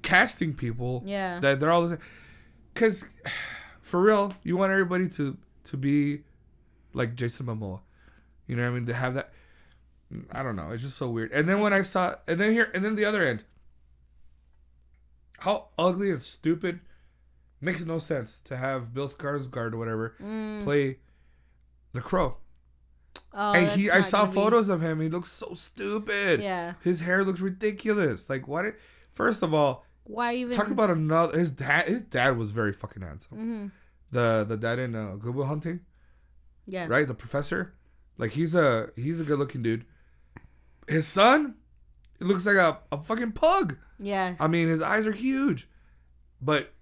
Casting people. Yeah. that they're all the same. Because, for real, you want everybody to to be like Jason Momoa. You know what I mean? To have that. I don't know. It's just so weird. And then when I saw, and then here, and then the other end. How ugly and stupid. Makes no sense to have Bill Skarsgård or whatever play the Crow. Oh, and he, I saw be- photos of him. He looks so stupid. Yeah. His hair looks ridiculous. Like what? It, first of all, Why even? Talk about another. His dad. His dad was very fucking handsome. hmm The the dad in uh, Good Will Hunting, Yeah. right? The professor. Like he's a he's a good looking dude. His son, it looks like a, a fucking pug. Yeah. I mean, his eyes are huge, but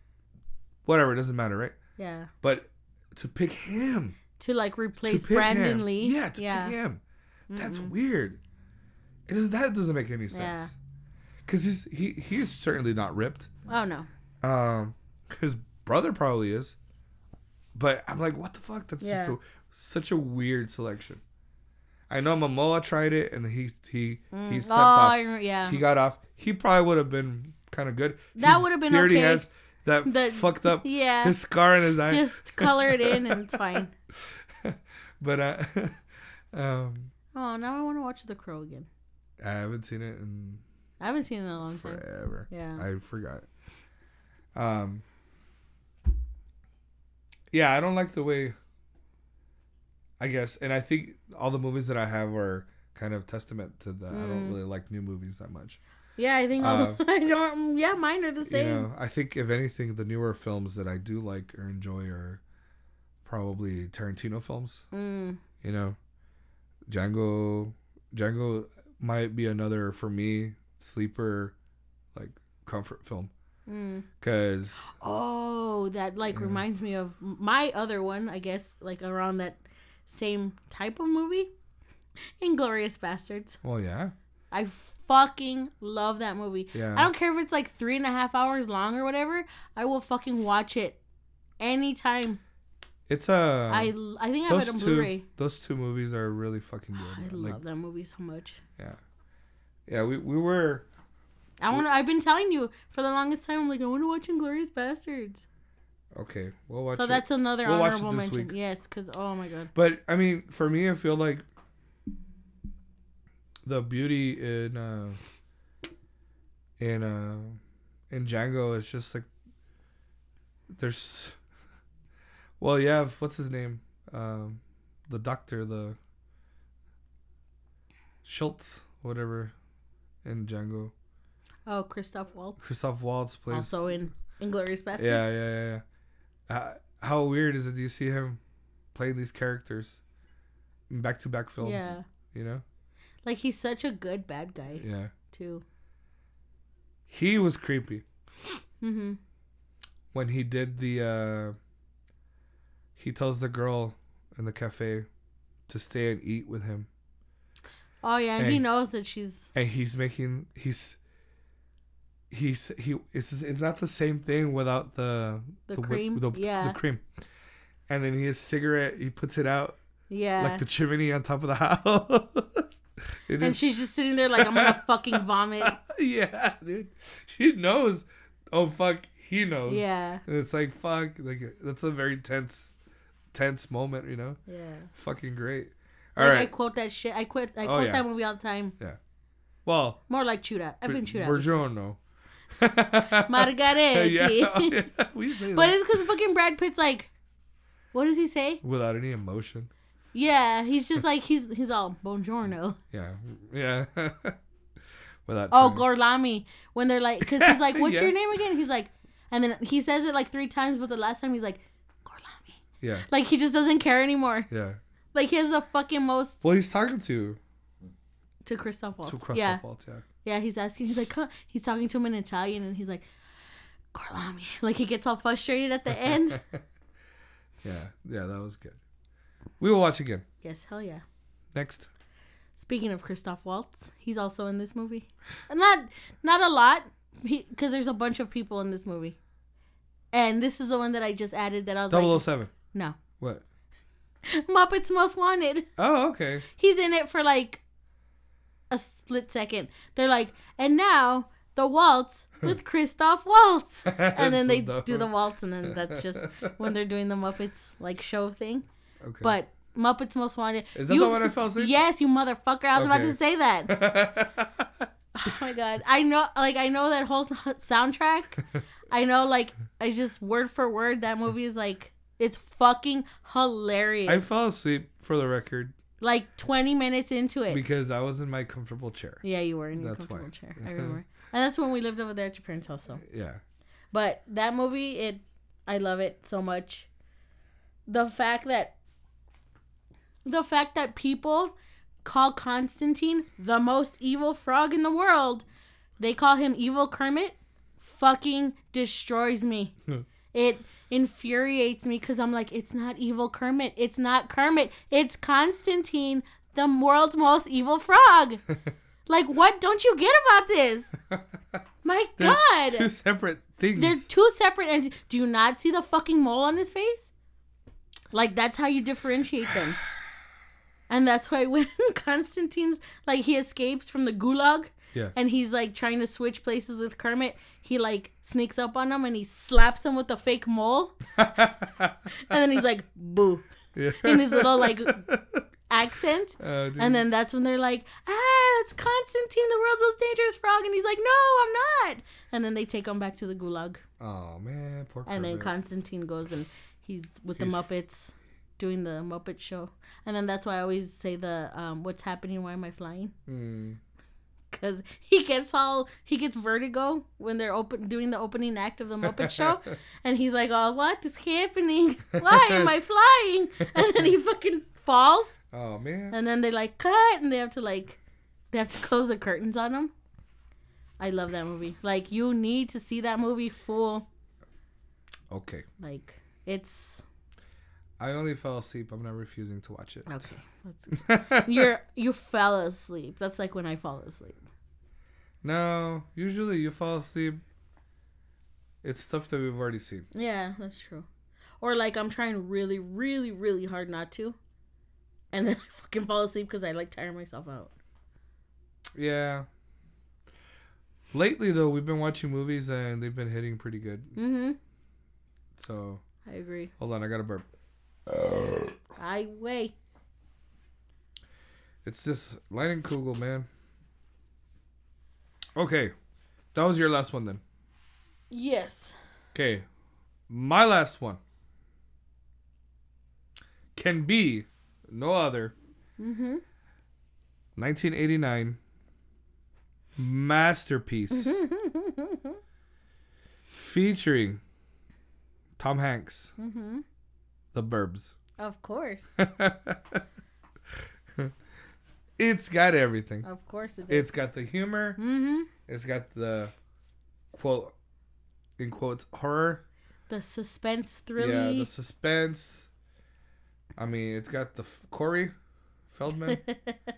whatever, it doesn't matter, right? Yeah. But to pick him, To like replace pick Brandon him, Lee. yeah, to yeah. pick him, that's Mm-mm. weird. It is that doesn't make any sense. Yeah. Sense. Cause he's he he's certainly not ripped. Oh no. Um, his brother probably is, but I'm like, what the fuck? That's Yeah. just a, such a weird selection. I know Momoa tried it and he he Mm. he stepped oh, off. Yeah. He got off. He probably would have been kind of good. That would've been He already okay. has that [laughs] The- fucked up [laughs] yeah. his scar in his eye. Just color it in and it's [laughs] fine. but uh, um, Oh, now I want to watch The Crow again. I haven't seen it in I haven't seen it in a long time. forever. Yeah. I forgot. Um. Yeah, I don't like the way. I guess, and I think all the movies that I have are kind of testament to that. I don't Mm. really like new movies that much. Yeah, I think all the, [laughs] I don't. Yeah, mine are the You same. know, I think if anything, the newer films that I do like or enjoy are probably Tarantino films. Mm, You know, Django. Django might be another for me sleeper, like comfort film mm. because Oh, that like Yeah. reminds me of my other one. I guess like around that same type of movie, Inglourious Basterds. well, yeah, I fucking love that movie. yeah. I don't care if it's like three and a half hours long or whatever. I will fucking watch it anytime. It's a. I I think I have it on two. Blu-ray. Those two movies are really fucking good. I good. love that movie so much. yeah, yeah. We we were I want. I've been telling you for the longest time. I'm like, I want to watch Inglourious Basterds. okay. We'll watch so it. that's another We'll honorable mention. week. Yes, because oh my god. But I mean, for me, I feel like the beauty in uh in uh in Django is just like there's well, you have what's his name, um, the doctor, the Schultz, whatever, in Django. Oh, Christoph Waltz, Christoph Waltz plays. also in Inglourious Basterds. yeah, yeah, yeah. yeah. Uh, how weird is it? Do you see him playing these characters in back-to-back films? Yeah. You know. Like he's such a good bad guy Yeah. too. He was creepy Mm-hmm. when he did the uh he tells the girl in the cafe to stay and eat with him. Oh yeah, and he knows that she's And he's making he's he's he it's it's not the same thing without the The whip- cream? the, Yeah. the cream. And then his cigarette he puts it out yeah. like the chimney on top of the [laughs] house. It and is- she's just sitting there like I'm gonna [laughs] fucking vomit. yeah, dude. She knows. Oh fuck, he knows. Yeah. And it's like fuck, like that's a very tense, tense moment. You know, Yeah. fucking great. All Like right. I quote that shit. I quit. I Oh, quote yeah. that movie all the time. Yeah. Well, More like chewed out. I've been chewed out. Buongiorno. Margheriti. yeah, oh, yeah, we say But it's because fucking Brad Pitt's like, what does he say? without any emotion. Yeah, he's just like he's he's all buongiorno. Yeah, yeah. [laughs] without. Oh, trying. Gorlami. When they're like, because he's like, [laughs] what's Yeah. your name again? He's like, and then he says it like three times, but the last time he's like, Gorlami. Yeah, Like he just doesn't care anymore. yeah. Like he has the fucking most Well, he's talking to to Christoph Waltz. to Christoph yeah, Waltz. Yeah. yeah. He's asking. He's like, he's talking to him in Italian, and he's like, Gorlami. Like he gets all frustrated at the [laughs] end. Yeah, yeah. That was good. We will watch again yes, hell yeah. next. Speaking of Christoph Waltz, he's also in this movie. Not not a lot, because there's a bunch of people in this movie. And this is the one that I just added that I was Double like, O Seven. no. What? [laughs] Muppets Most Wanted. Oh, okay. He's in it for like a split second. They're like, and now the waltz [laughs] with Christoph Waltz. [laughs] And then So they dumb. do the waltz, and then that's just when they're doing the Muppets like show thing. Okay. But Muppets Most Wanted. Is that you- the one I fell asleep? Yes, you motherfucker. I was about to say that. Oh my god. I know like I know that whole soundtrack. I know like I just word for word that movie is like it's fucking hilarious. I fell asleep for the record like 20 minutes into it. because I was in my comfortable chair. yeah, you were in your That's comfortable why. chair. I [laughs] remember. and that's when we lived over there at your parents' house so. Yeah. But that movie it I love it so much. The fact that the fact that people call Constantine the most evil frog in the world. They call him evil Kermit. Fucking destroys me. [laughs] it infuriates me because I'm like, it's not evil Kermit. It's not Kermit. It's Constantine, the world's most evil frog. [laughs] like, what don't you get about this? My [laughs] They're God. two separate things. They're two separate and do you not see the fucking mole on his face? Like that's how you differentiate them. [sighs] And that's why when [laughs] Constantine's like he escapes from the gulag yeah. and he's like trying to switch places with Kermit, he like sneaks up on him and he slaps him with a fake mole. [laughs] and then he's like, boo. yeah. In his little like [laughs] accent. Uh. And then that's when they're like, ah, that's Constantine, the world's most dangerous frog. And he's like, no, I'm not. And then they take him back to the gulag. oh man, poor. And then Constantine goes and he's with the Muppets doing the Muppet show. And then that's why I always say the um, what's happening, why am I flying? Mm. Because he gets all he gets vertigo when they're open doing the opening act of the Muppet show, [laughs] and he's like, "Oh, what is happening? Why am I flying?" [laughs] And then he fucking falls, Oh man. and then they like cut, and they have to like they have to close the curtains on him. I love that movie. Like you need to see that movie full. Okay. Like it's I only fell asleep. I'm not refusing to watch it. okay. That's [laughs] you're you fell asleep. That's like when I fall asleep. no, usually you fall asleep. It's stuff that we've already seen. Yeah, that's true. Or like I'm trying really, really, really hard not to, and then [laughs] I fucking fall asleep because I like tire myself out. Yeah. Lately though, we've been watching movies and they've been hitting pretty good. Mm-hmm. So I agree. hold on, I gotta burp. I wait. It's this Leinenkugel, man. Okay, that was your last one then. Yes. Okay, my last one can be no other. Mm-hmm. 1989 masterpiece [laughs] featuring Tom Hanks, mm-hmm. The Burbs. Of course. [laughs] it's got everything. Of course it is. It's got the humor. mm-hmm. It's got the quote in quotes horror. The suspense thriller. Yeah, the suspense. I mean, it's got the f- Corey Feldman,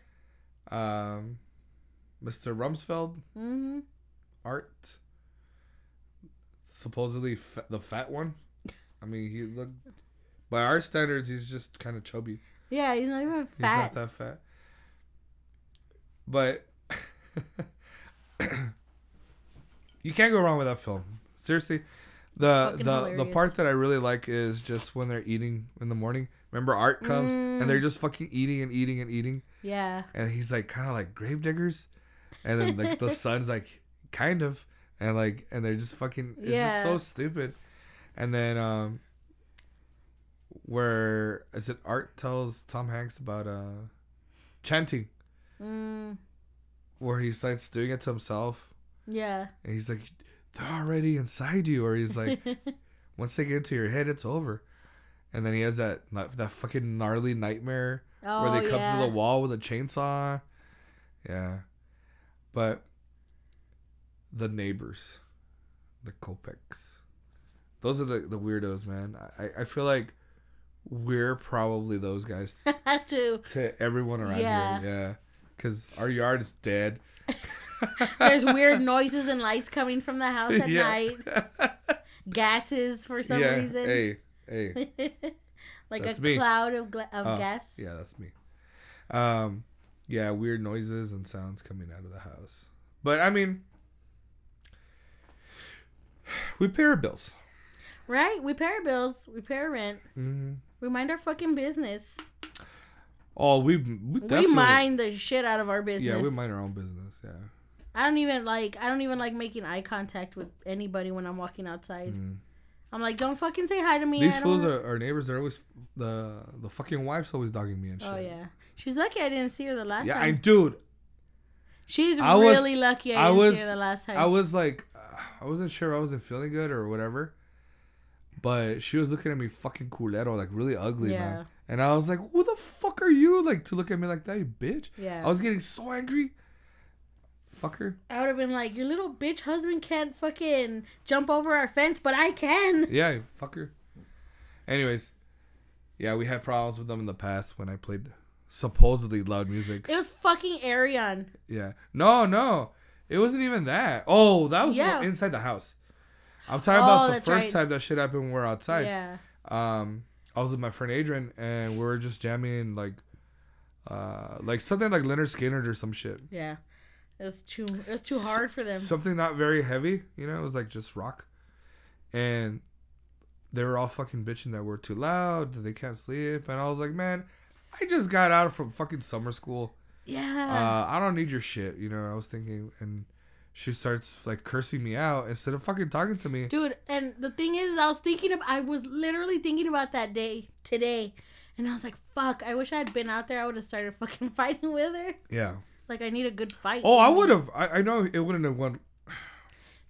[laughs] um, Mr. Rumsfeld, mm-hmm. Art. Supposedly fa- the fat one. I mean, he looked by our standards, he's just kind of chubby. Yeah, he's not even fat. He's not that fat. But [coughs] you can't go wrong with that film. Seriously, the the the part that I really like is just when they're eating in the morning. Remember, Art comes and Mm. they're just fucking eating and eating and eating, yeah. and he's like kind of like grave diggers, and then like the [laughs] son's like kind of, and like and they're just fucking. It's Yeah. just so stupid, and then um. Where is it? Art tells Tom Hanks about uh, chanting? Mm, where he starts doing it to himself. Yeah. and he's like they're already inside you. Or he's like [laughs] once they get into your head it's over. And then he has that that fucking gnarly nightmare oh, where they come yeah. through the wall with a chainsaw. Yeah. But the neighbors the Klopeks those are the, the weirdos man. I, I feel like we're probably those guys [laughs] too. to everyone around Yeah. here yeah because our yard is dead [laughs] There's weird noises and lights coming from the house at [laughs] Yeah. night. Gases for some yeah. reason. Hey, hey. like That's a me. cloud of, gla- of Oh, gas. Yeah, that's me. Um, yeah, weird noises and sounds coming out of the house. But I mean, [sighs] we pay our bills. Right? We pay our bills. We pay our rent. Mm hmm We mind our fucking business. Oh, we we We mind the shit out of our business. Yeah, we mind our own business. Yeah. I don't even like. I don't even like making eye contact with anybody when I'm walking outside. Mhm. I'm like, don't fucking say hi to me. These fools are our neighbors. Are always the the fucking wife's always dogging me and shit. Oh yeah, she's lucky I didn't see her the last time. Yeah, dude, she's I was- really lucky I I didn't was- see her the last time. I was like, uh, I wasn't sure I wasn't feeling good or whatever, but she was looking at me fucking culero, like really ugly, Yeah. man. And I was like, "Who the fuck are you?" Like to look at me like that, you bitch. Yeah. I was getting so angry. Fucker. I would have been like, your little bitch husband can't fucking jump over our fence, but I can. [laughs] Yeah, fucker. Anyways, yeah, we had problems with them in the past when I played supposedly loud music. It was fucking Arion. Yeah. No, no. It wasn't even that. Oh, that was Yeah. inside the house. I'm talking Oh, about the first right. time that shit happened when we were outside. Yeah. Um, I was with my friend Adrian and we were just jamming like uh like something like Lynyrd Skynyrd or some shit. Yeah. It was too it was too hard for them. Something not very heavy, you know, it was like just rock. And they were all fucking bitching that we're too loud, that they can't sleep, and I was like, Man, I just got out from fucking summer school. yeah. uh, I don't need your shit, you know. I was thinking, and she starts like cursing me out instead of fucking talking to me. Dude, and the thing is, I was thinking of, I was literally thinking about that day today, and I was like, "Fuck! I wish I had been out there. I would have started [laughs] fucking fighting with her. Yeah. Like, I need a good fight." Oh, I would have. I, I know it wouldn't have won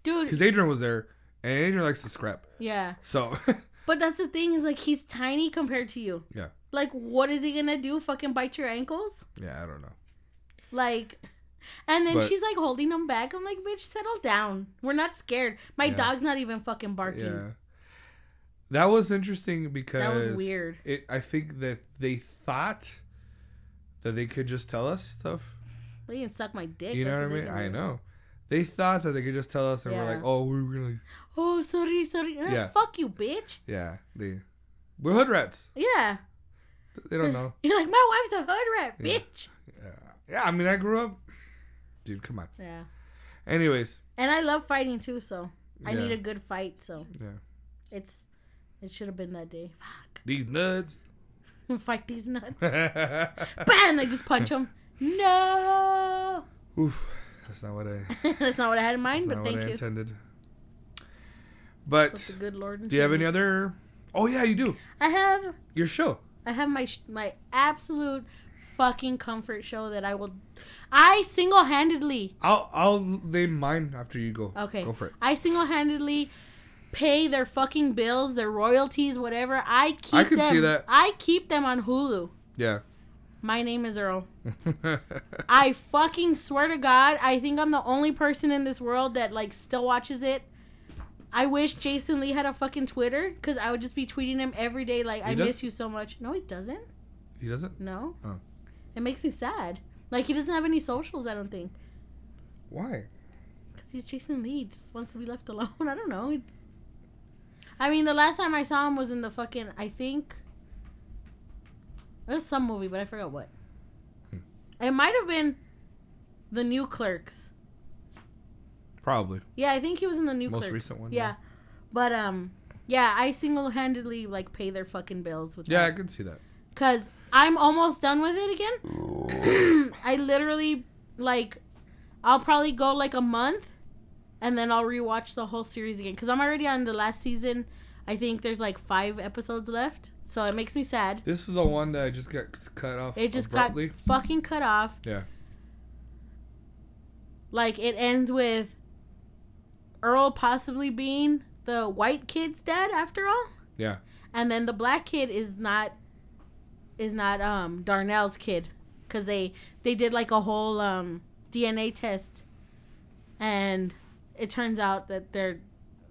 dude. because Adrian was there, and Adrian likes to scrap. Yeah, So, [laughs] but that's the thing is like he's tiny compared to you. yeah, Like, what is he gonna do? Fucking bite your ankles? yeah, I don't know. Like, and then But- she's like holding him back. I'm like, bitch, settle down. We're not scared. My Yeah. dog's not even fucking barking. Yeah. That was interesting because that was weird. It, I think that they thought that they could just tell us stuff. They can suck my dick. You know what I mean? I know. They thought that they could just tell us, and we're like, "Oh, we're gonna." Oh, sorry, sorry. Eh, Yeah. Fuck you, bitch. Yeah, they. We're hood rats. Yeah. They don't know. [laughs] You're like, my wife's a hood rat, Yeah. bitch. Yeah. Yeah, I mean, I grew up. Dude, come on. Yeah. Anyways, And I love fighting too, so I Yeah. need a good fight. So yeah. it's it should have been that day. Fuck. These nuts. [laughs] Fight these nuts. [laughs] Bam! I just punch them. No. Oof. That's not what I. [laughs] That's not what I had in mind, That's but not what thank I you. intended. But the good Lord. do you have any other? Oh yeah, you do. I have Your show. I have my sh- my absolute fucking comfort show that I will I single-handedly I'll I'll name mine after you go. Okay. Go for it. I single-handedly pay their fucking bills, their royalties, whatever. I keep I can them. see that. I keep them on Hulu. Yeah. My name is Earl. [laughs] I fucking swear to God, I think I'm the only person in this world that like still watches it. I wish Jason Lee had a fucking Twitter because I would just be tweeting him every day like I does? miss you so much. No, he doesn't. he doesn't. No. Oh. It makes me sad. Like he doesn't have any socials. I don't think Why? because he's Jason Lee. He just wants to be left alone. [laughs] I don't know. It's... I mean, the last time I saw him was in the fucking. I think it was some movie, but I forgot what. Hmm. It might have been the new Clerks. Probably. Yeah, I think he was in the new Most Clerks. recent one, Yeah. yeah. but um, yeah, I single handedly like pay their fucking bills with Yeah, I can see that. Cause I'm almost done with it again. [clears throat] I literally like, I'll probably go like a month, and then I'll rewatch the whole series again. Cause I'm already on the last season. I think there's like five episodes left, so it makes me sad. This is the one that I just got cut off. It just abruptly. got fucking cut off. Yeah. Like it ends with Earl possibly being the white kid's dad after all. Yeah. and then the black kid is not is not um Darnell's kid because they they did like a whole um DNA test and it turns out that they're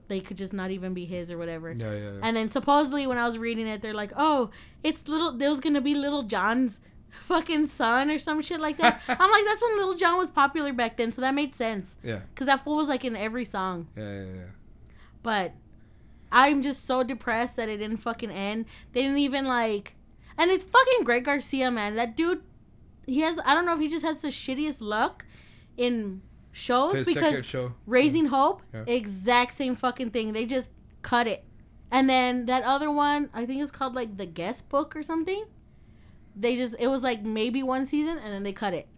they could just not even be his or whatever. Yeah. Yeah. yeah. And then supposedly when I was reading it, they're like, "Oh, it's little. There was gonna be Lil Jon's fucking son or some shit like that." [laughs] I'm like, "That's when Lil Jon was popular back then, so that made sense." yeah. Cause that fool was like in every song. Yeah. Yeah. Yeah. But I'm just so depressed that it didn't fucking end. They didn't even like, and it's fucking Greg Garcia, man. That dude, he has. I don't know if he just has the shittiest luck in shows His because show. Raising Hope, Yeah. exact same fucking thing. They just cut it, and then that other one, I think it's called like the guest book or something. They just it was like maybe one season, and then they cut it.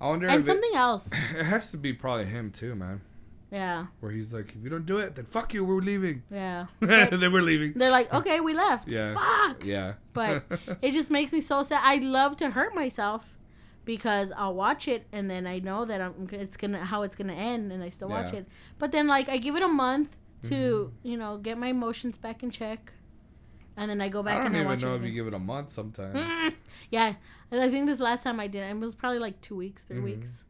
I wonder And something else, it, [laughs] it has to be probably him too, man. Yeah, Where he's like, if you don't do it, then fuck you, we're leaving. yeah. [laughs] and then we're leaving. They're like, okay, we left. Yeah. Fuck. Yeah. But [laughs] it just makes me so sad. I love to hurt myself because I'll watch it and then I know that I'm it's gonna how it's gonna end and I still watch Yeah. it. But then like I give it a month to Mm-hmm. you know get my emotions back in check, and then I go back and I don't and I even watch know it. if you give it a month sometimes. Yeah, I think this last time I did it was probably like two weeks, 3 Mhm. weeks,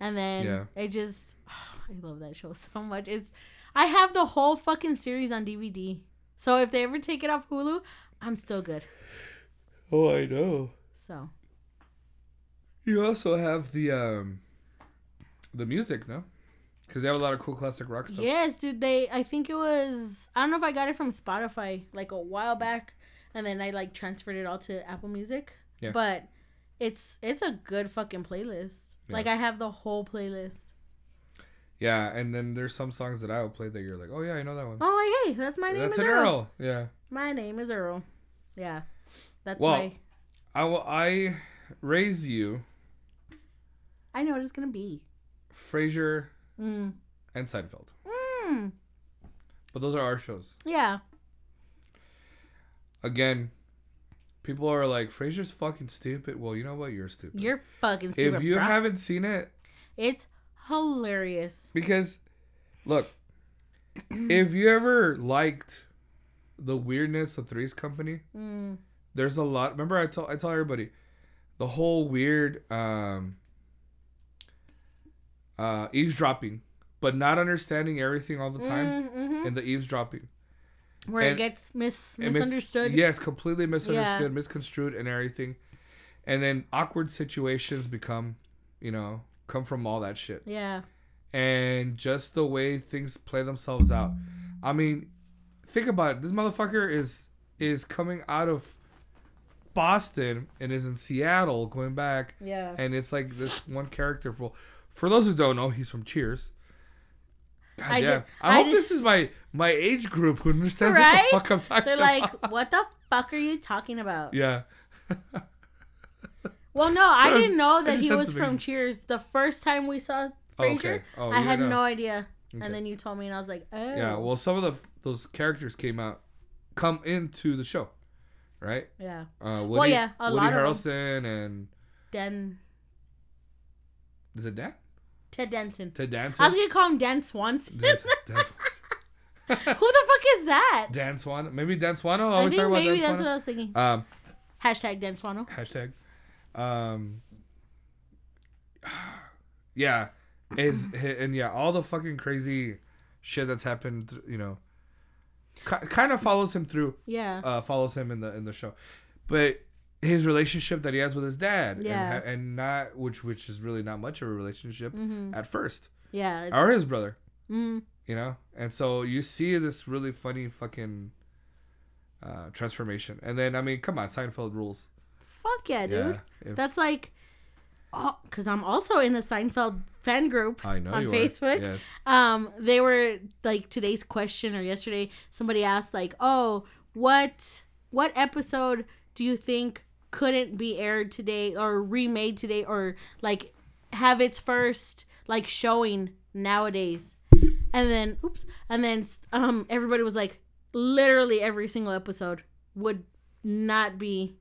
and then Yeah. it just [sighs] I love that show [laughs] so much. It's I have the whole fucking series on DVD, so if they ever take it off Hulu, I'm still good. Oh, I know. So You also have the um, the music, no? Because they have a lot of cool classic rock stuff. yes, dude, they I think it was I don't know if I got it from Spotify like a while back, and then I like transferred it all to Apple Music. Yeah. But it's it's a good fucking playlist. Yeah. Like I have the whole playlist. Yeah, and then there's some songs that I will play that you're like, oh yeah, I know that one. Oh, like, hey, that's my name That's is an Earl. Earl. Yeah. My name is Earl. Yeah, that's Well- my. I will. I raise you, I know what it's gonna be. Frasier Mm. and Seinfeld, Mm. but those are our shows. Yeah. Again, people are like, Frasier's fucking stupid. Well, you know what? You're stupid. You're fucking stupid. if you bro. haven't seen it, it's hilarious. because look, if you ever liked the weirdness of Three's Company, Mm. there's a lot. Remember, I tell I tell everybody the whole weird um, uh, eavesdropping, but not understanding everything all the time, Mm-hmm. and the eavesdropping. Where and- it gets mis- And mis- misunderstood. yes, completely misunderstood, Yeah. misconstrued, and everything. And then awkward situations become, you know, come from all that shit. Yeah. And just the way things play themselves out. I mean, think about it. This motherfucker is is coming out of Boston and is in Seattle going back Yeah. and it's like this one character for for those who don't know, he's from Cheers. God I did- I, I hope this is my my age group who understands Right? what the fuck I'm talking They're about. like, what the fuck are you talking about? Yeah. [laughs] Well, no, I didn't know that he was from Cheers. The first time we saw Oh, Frasier, okay. Oh, I had know. no idea. Okay. And then you told me, and I was like, oh. Yeah, well, some of the those characters came out, come into the show, right? Yeah. Uh, Woody, yeah, a Woody lot. Harrelson and Dan. is it Dan? Ted Danson. Ted Danson. I was to call him Dan Swanson. Dan, Dan, [laughs] Who the fuck is that? Dan Swan. Maybe Dan Swano. I I think talk about maybe Dan that's what I was thinking. Um, Hashtag Dan Swano. hashtag. Um, [sighs] yeah, is [clears throat] and yeah, all the fucking crazy shit that's happened. You know, kind of follows him through. Yeah. uh, follows him in the in the show, but his relationship that he has with his dad, Yeah. and, and not which which is really not much of a relationship hmm at first, Yeah. Or his brother, mm, you know, and so you see this really funny fucking uh, transformation, and then I mean, come on, Seinfeld rules, fuck yeah, dude. yeah, if- That's like, oh, because I'm also in a Seinfeld fan group I know on Facebook. Yeah. Um, they were like today's question or yesterday. Somebody asked like, "Oh, what what episode do you think couldn't be aired today or remade today or like have its first like showing nowadays?" And then, oops, and then um, everybody was like, literally every single episode would not be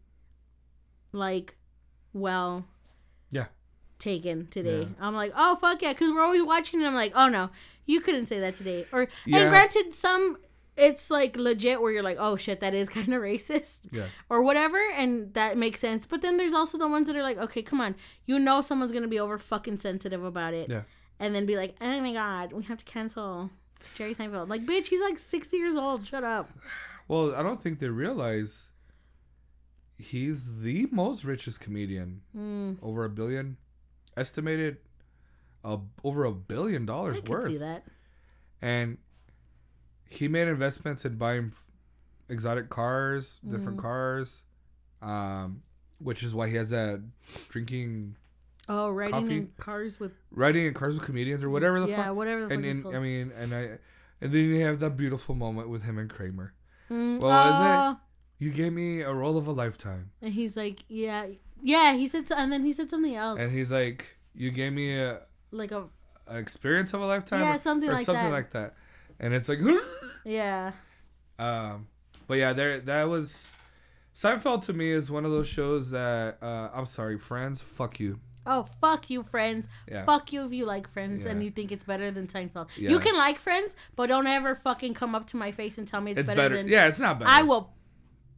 like well Yeah. taken today. Yeah. I'm like, oh fuck yeah, because we're always watching. And I'm like, oh no, you couldn't say that today. Or Yeah. and granted, some it's like legit where you're like, oh shit, that is [laughs] kind of racist Yeah. or whatever, and that makes sense. But then there's also the ones that are like, okay, come on, you know someone's gonna be over fucking sensitive about it, Yeah. and then be like, oh my god, we have to cancel Jerry Seinfeld. Like, bitch, he's like 60 years old. Shut up. Well, I don't think they realize he's the most richest comedian. Mm, Over a billion, estimated, uh, over a billion I dollars can worth. see that. and he made investments in buying exotic cars, different Mhm. cars, um, which is why he has that drinking, Oh, riding Coffee. in cars with riding in cars with comedians or whatever the yeah, fuck. whatever the fuck And called. I mean, and I, and then you have that beautiful moment with him and Kramer. Mm, What was it? oh, You gave me a role of a lifetime, And he's like, yeah, yeah. He said, so, and then he said something else, and he's like, "You gave me a, like a a experience of a lifetime, Yeah, or, something or like something that. like that." And it's like, [laughs] yeah, Um, but yeah, there that was Seinfeld to me is one of those shows that uh, I'm sorry, Friends, fuck you. Oh fuck you, Friends. Yeah. Fuck you if you like Friends and you think it's better than Seinfeld. Yeah. You can like Friends, but don't ever fucking come up to my face and tell me it's, It's better, better. than. Yeah, it's not better. I will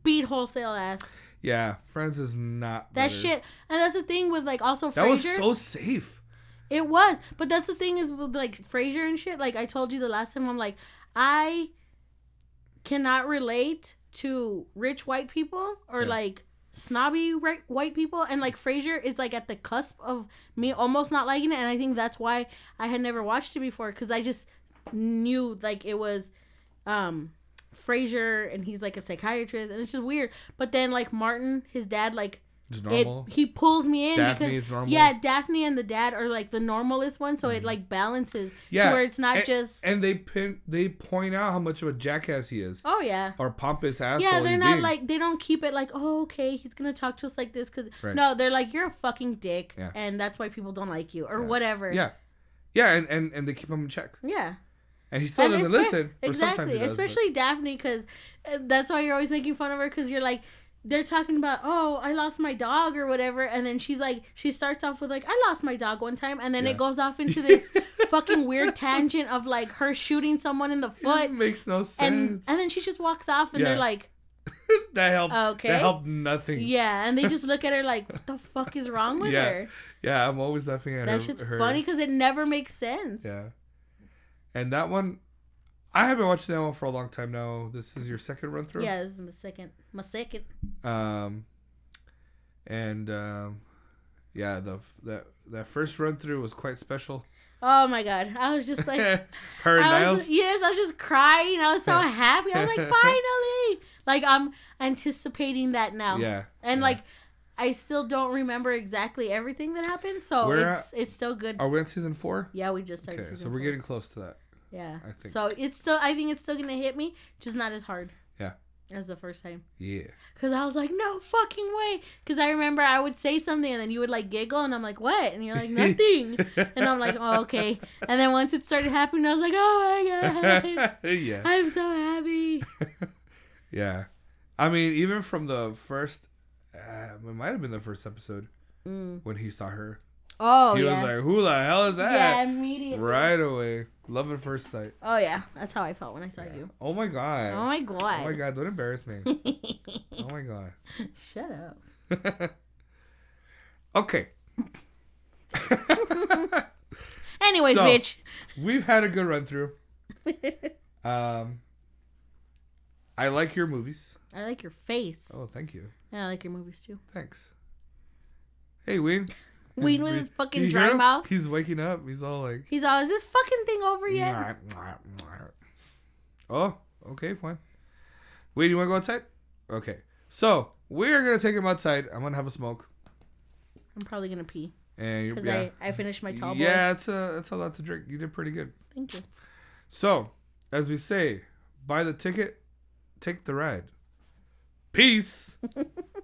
beat wholesale ass. Yeah, Friends is not. That better. shit, and that's the thing with like also That was so safe. It was, but that's the thing is with like Frasier and shit. Like I told you the last time, I'm like, I cannot relate to rich white people or Yeah. like snobby right, white people, and like Frasier is like at the cusp of me almost not liking it, and I think that's why I had never watched it before because I just knew like it was, um. Frasier and he's like a psychiatrist and it's just weird. But then like Martin, his dad, like It's it he pulls me in Daphne because is normal. yeah daphne and the dad are like the normalest one so it mm-hmm. like balances yeah, to where it's not and, just And they pin. They point out how much of a jackass he is, oh yeah or pompous asshole. yeah they're not being. like they don't keep it like oh okay he's gonna talk to us like this because Right. no they're like you're a fucking dick Yeah. and that's why people don't like you or Yeah. whatever Yeah, yeah, and, and and they keep him in check, yeah and he still And doesn't listen. exactly does, but- especially daphne because uh, that's why you're always making fun of her because you're like they're talking about oh i lost my dog or whatever and then she's like she starts off with like i lost my dog one time and then Yeah. it goes off into [laughs] this fucking weird tangent of like her shooting someone in the foot it makes no sense. and and then she just walks off and they're like [laughs] that helped. Okay. That helped nothing. yeah and they [laughs] just look at her like what the fuck is wrong with Yeah. her Yeah, I'm always laughing at that her. shit's her- funny because it never makes sense Yeah. And that one, I haven't watched that one for a long time now. This is your second run through. yeah this is my second my second Um, and um, yeah, the that that first run through was quite special. oh my god i was just like [laughs] her I Niles. was, yes, I was just crying. I was so [laughs] happy. I was like, finally! Like I'm anticipating that now. Yeah. And yeah. like, I still don't remember exactly everything that happened, so We're it's it's still good. Are we on season four? yeah, we just started. Okay, season so we're four. getting close to that. yeah. I think. So it's still. I think it's still gonna hit me, just not as hard. As the first time, Yeah. cause I was like, no fucking way. Cause I remember I would say something and then you would like giggle and I'm like, what? And you're like, [laughs] nothing. and I'm like, oh okay. And then once it started happening, I was like, oh my god. [laughs] yeah. I'm so happy. [laughs] Yeah. I mean, even from the first, uh, it might have been the first episode Mm. when he saw her. Oh he yeah. was like, "Who the hell is yeah, that?" immediately. right away, love at first sight. Oh yeah, that's how I felt when I saw you. Oh my god. Oh my god. Oh my god! Don't embarrass me. [laughs] oh my god. Shut up. [laughs] okay. [laughs] Anyways, So- bitch. We've had a good run through. Um, I like your movies. I like your face. Oh, thank you. And I like your movies too. Thanks. Hey, Ween. Ween with his fucking dry him? mouth. He's waking up. He's all like, He's all, is this fucking thing over yet? Oh, okay, fine. Wait, you want to go outside? Okay. So we're gonna take him outside. I'm gonna have a smoke, I'm probably gonna pee and because yeah, I I finished my tall boy. yeah, it's a it's a lot to drink. You did pretty good. Thank you. So, as we say, buy the ticket, take the ride. Peace. [laughs]